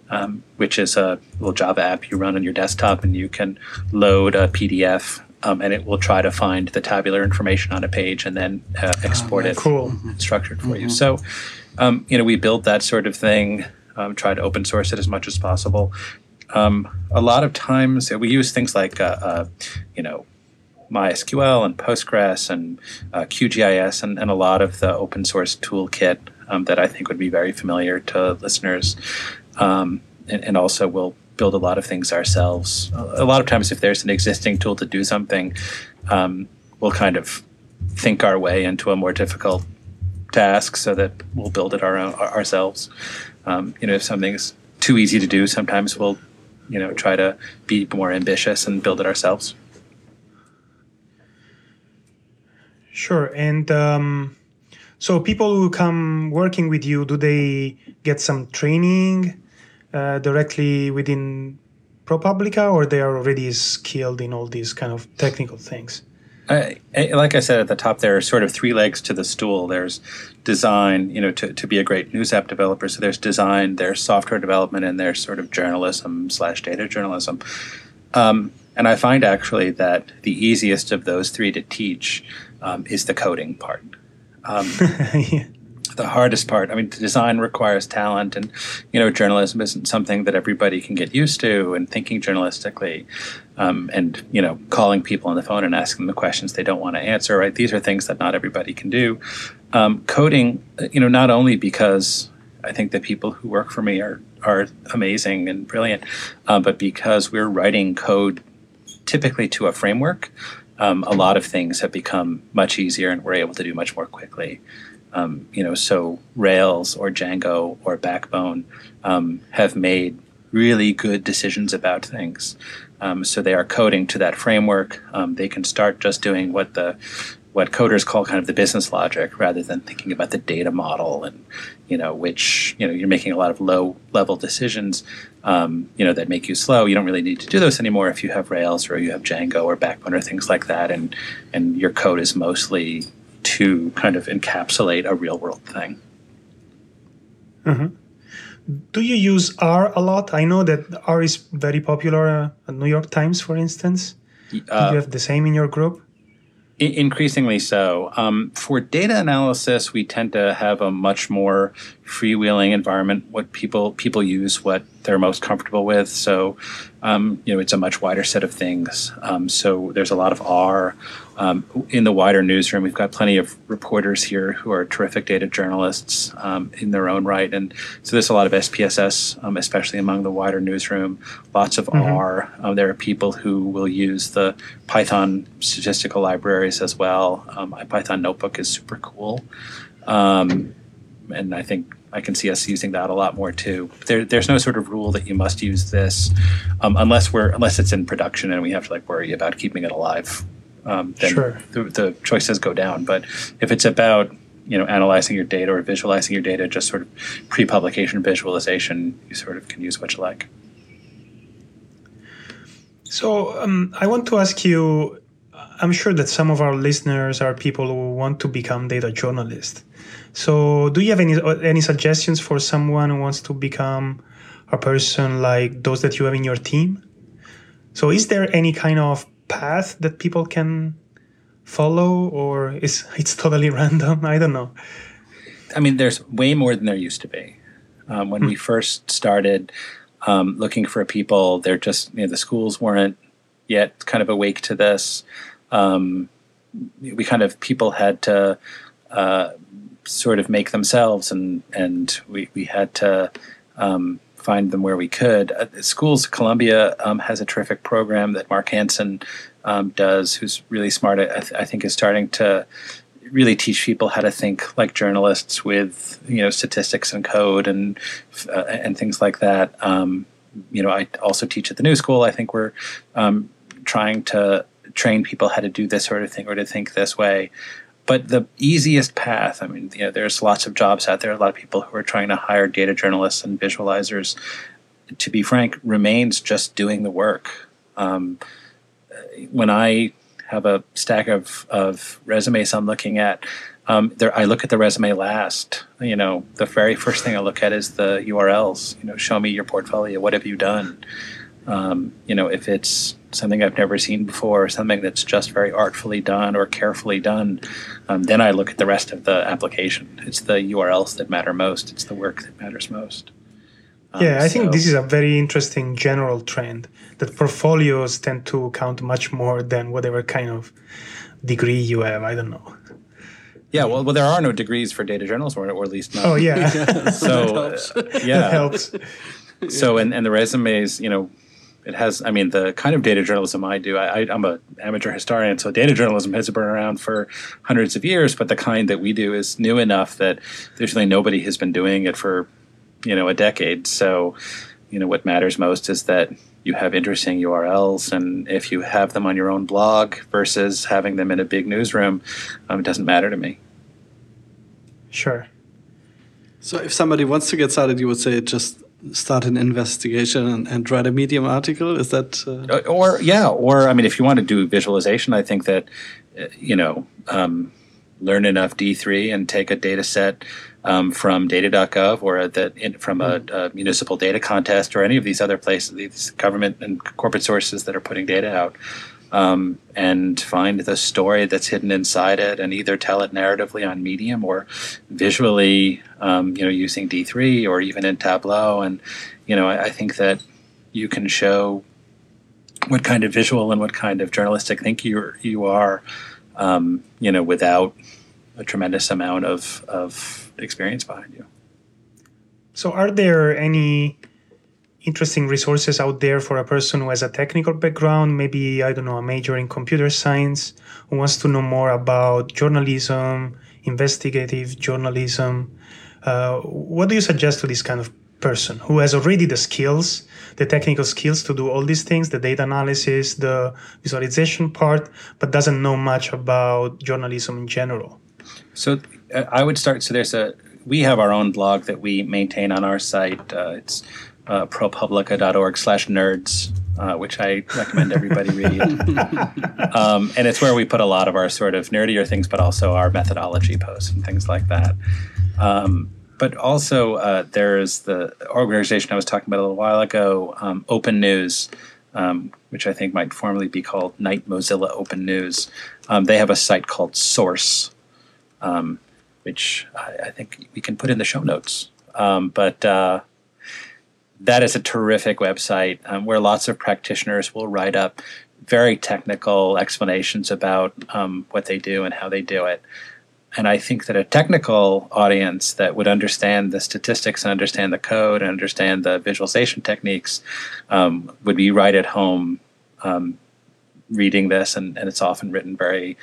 um, which is a little Java app you run on your desktop, and you can load a PDF. Um, and it will try to find the tabular information on a page and then uh, export it Cool. structured for you. So, um, you know, we built that sort of thing, um, try to open source it as much as possible. Um, a lot of times we use things like, uh, uh, you know, MySQL and Postgres and uh, QGIS and, and a lot of the open source toolkit um, that I think would be very familiar to listeners. Um, and, and also we'll build a lot of things ourselves. A lot of times, if there's an existing tool to do something, um, we'll kind of think our way into a more difficult task so that we'll build it our own, ourselves. Um, you know, if something's too easy to do, sometimes we'll, you know, try to be more ambitious and build it ourselves. Sure. And um, so people who come working with you, do they get some training uh, directly within ProPublica or they are already skilled in all these kind of technical things? I, I- like I said at the top, there are sort of three legs to the stool. There's design, you know, to, to be a great news app developer. So there's design, there's software development, and there's sort of journalism slash data journalism. Um, and I find actually that the easiest of those three to teach um, is the coding part. Um, yeah. the hardest part. I mean, design requires talent, and you know, journalism isn't something that everybody can get used to. And thinking journalistically, um, and you know, calling people on the phone and asking them the questions they don't want to answer. Right? These are things that not everybody can do. Um, coding, you know, not only because I think the people who work for me are are amazing and brilliant, uh, but because we're writing code typically to a framework um, a lot of things have become much easier and we're able to do much more quickly. Um, you know, so Rails or Django or Backbone um, have made really good decisions about things. Um, so they are coding to that framework. Um, they can start just doing what the what coders call kind of the business logic rather than thinking about the data model and you know which you know you're making a lot of low level decisions um, you know that make you slow. You don't really need to do those anymore if you have rails or you have django or backbone or things like that. And and your code is mostly to kind of encapsulate a real world thing. Mm-hmm. do you use r a lot? I know that r is very popular uh, at new york times for instance. Uh, do you have the same in your group Increasingly so. Um, for data analysis, we tend to have a much more freewheeling environment. What people people use what they're most comfortable with. So, um, you know, it's a much wider set of things. Um, so there's a lot of R. Um, in the wider newsroom, we've got plenty of reporters here who are terrific data journalists um, in their own right, and so there's a lot of SPSS, um, especially among the wider newsroom. Lots of mm-hmm. R. Um, there are people who will use the Python statistical libraries as well. Python Notebook is super cool, and I think I can see us using that a lot more too. There, there's no sort of rule that you must use this um, unless we're unless it's in production and we have to like worry about keeping it alive. Um, then sure. the, the choices go down. But if it's about you know analyzing your data or visualizing your data, just sort of pre-publication visualization, you sort of can use what you like. So um, I want to ask you. I'm sure that some of our listeners are people who want to become data journalists. So, do you have any any suggestions for someone who wants to become a person like those that you have in your team? So, is there any kind of path that people can follow, or is it's totally random? I don't know. I mean, there's way more than there used to be. Um, when hmm. we first started um, looking for people, they're just you know, the schools weren't yet kind of awake to this. Um, we kind of people had to uh, sort of make themselves, and and we we had to. Um, find them where we could. Uh, schools, Columbia um, has a terrific program that Mark Hansen um, does, who's really smart. I, th- I, think is starting to really teach people how to think like journalists with you know statistics and code and uh, and things like that. Um, you know, I also teach at the New School. I think we're um, trying to train people how to do this sort of thing or to think this way but the easiest path i mean you know there's lots of jobs out there a lot of people who are trying to hire data journalists and visualizers to be frank remains just doing the work um, when i have a stack of, of resumes i'm looking at um, there, I look at the resume last. You know, the very first thing I look at is the URLs. You know, show me your portfolio. What have you done? Um, you know, if it's something I've never seen before, something that's just very artfully done or carefully done, um, then I look at the rest of the application. It's the URLs that matter most. It's the work that matters most. Um, yeah, I so, think this is a very interesting general trend that portfolios tend to count much more than whatever kind of degree you have. I don't know. Yeah, well, well, there are no degrees for data journalism, or, or at least not. Oh yeah, so uh, yeah, that helps. So and and the resumes, you know, it has i mean the kind of data journalism i do I, am an amateur historian so data journalism has been around for hundreds of years but the kind that we do is new enough that there's really nobody has been doing it for you know a decade. So you know what matters most is that you have interesting urls and if you have them on your own blog versus having them in a big newsroom um, it doesn't matter to me. Sure. So if somebody wants to get started you would say just start an investigation and, and write a Medium article? Is that uh... or yeah, or I mean, if you want to do visualization, I think that uh, you know um, learn enough D three and take a data set. Um, from data.gov or that in, from a, mm-hmm. a, municipal data contest or any of these other places, these government and corporate sources that are putting data out, um, and find the story that's hidden inside it and either tell it narratively on Medium or visually, um, you know, using D3 or even in Tableau. And, you know, I, I, think that you can show what kind of visual and what kind of journalistic thinker you, you are, um, you know, without a tremendous amount of, of experience behind you. So, are there any interesting resources out there for a person who has a technical background, maybe, I don't know, a major in computer science, who wants to know more about journalism, investigative journalism. Uh, what do you suggest to this kind of person who has already the skills, the technical skills to do all these things, the data analysis, the visualization part, but doesn't know much about journalism in general? So uh, I would start. So there's a we have our own blog that we maintain on our site. Uh, it's uh, propublica.org slash nerds, uh, which I recommend everybody read. um, and it's where we put a lot of our sort of nerdier things, but also our methodology posts and things like that. Um, but also, uh, there's the organization I was talking about a little while ago, um, Open News, um, which I think might formally be called Knight Mozilla Open News. Um, they have a site called Source, um, which I, I, think we can put in the show notes. Um, but uh, that is a terrific website um, where lots of practitioners will write up very technical explanations about um, what they do and how they do it. And I think that a technical audience that would understand the statistics and understand the code and understand the visualization techniques um, would be right at home um, reading this. And, and it's often written very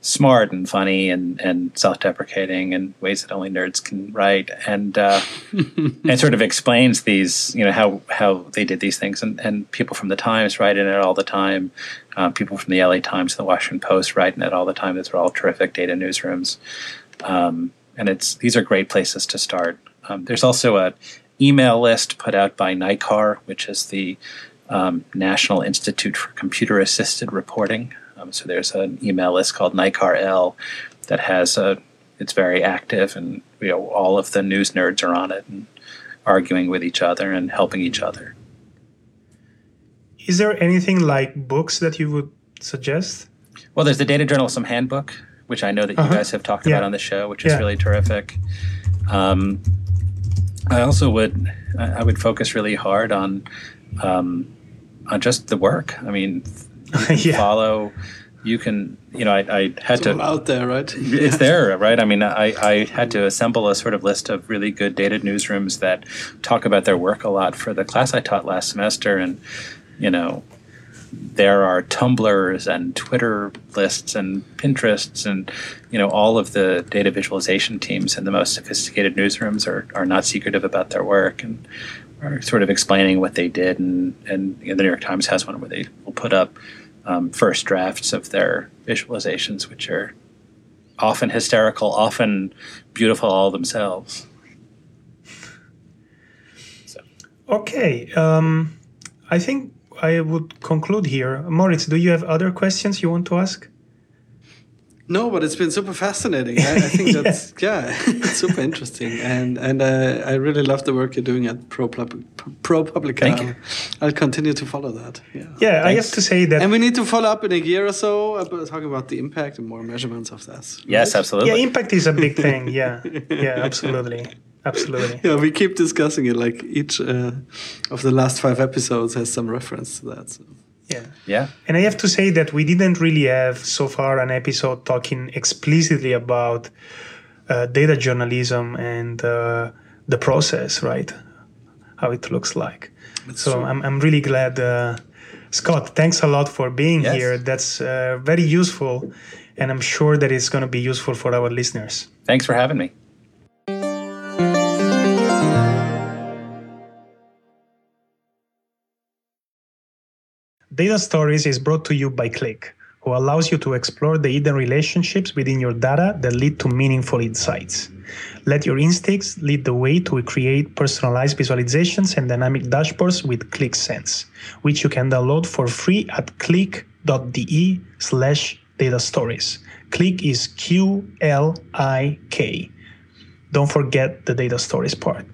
smart and funny and, and self-deprecating in ways that only nerds can write. And uh, and sort of explains these you know how how they did these things. And, and people from the Times write in it all the time. Uh, people from the LA Times and the Washington Post write in it all the time. These are all terrific data newsrooms. Um, and it's these are great places to start. Um, there's also a email list put out by NICAR which is the um, National Institute for Computer Assisted Reporting um, so there's an email list called NICAR-L that has a it's very active and you know all of the news nerds are on it and arguing with each other and helping each other. Is there anything like books that you would suggest? Well, there's the Data Journalism Handbook, which I know that uh-huh. you guys have talked yeah. about on the show, which is yeah. really terrific. Um, I also would I would focus really hard on um, on just the work. I mean, yeah. follow. You can, you know, I, I had it's to out there, right? It's there, right? I mean, I, I had to assemble a sort of list of really good data newsrooms that talk about their work a lot for the class I taught last semester, and you know, there are Tumblrs and Twitter lists and Pinterests and you know all of the data visualization teams and the most sophisticated newsrooms are, are not secretive about their work and are sort of explaining what they did and and you know, the New York Times has one where they will put up um, first drafts of their visualizations, which are often hysterical, often beautiful all themselves. So. Okay, um, I think I would conclude here. Moritz, do you have other questions you want to ask? No, but it's been super fascinating. I, I think yeah. that's yeah, it's super interesting, and and uh, I really love the work you're doing at Pro ProPublica. Thank you. I'll continue to follow that. Yeah, yeah. I have to say that, and we need to follow up in a year or so about talking about the impact and more measurements of that. Yes, absolutely. Yeah, impact is a big thing. Yeah, yeah, absolutely. Absolutely. Yeah, we keep discussing it. Like each uh, of the last five episodes has some reference to that. So. Yeah. Yeah. And I have to say that we didn't really have so far an episode talking explicitly about uh, data journalism and uh, the process, right? How it looks like. That's so I'm, I'm really glad. Uh, Scott, thanks a lot for being yes. here. That's uh, very useful. And I'm sure that it's going to be useful for our listeners. Thanks for having me. Data Stories is brought to you by Qlik, who allows you to explore the hidden relationships within your data that lead to meaningful insights. Let your instincts lead the way to create personalized visualizations and dynamic dashboards with Qlik Sense, which you can download for free at qlik.de slash data stories. Qlik is Q L I K. Don't forget the data stories part.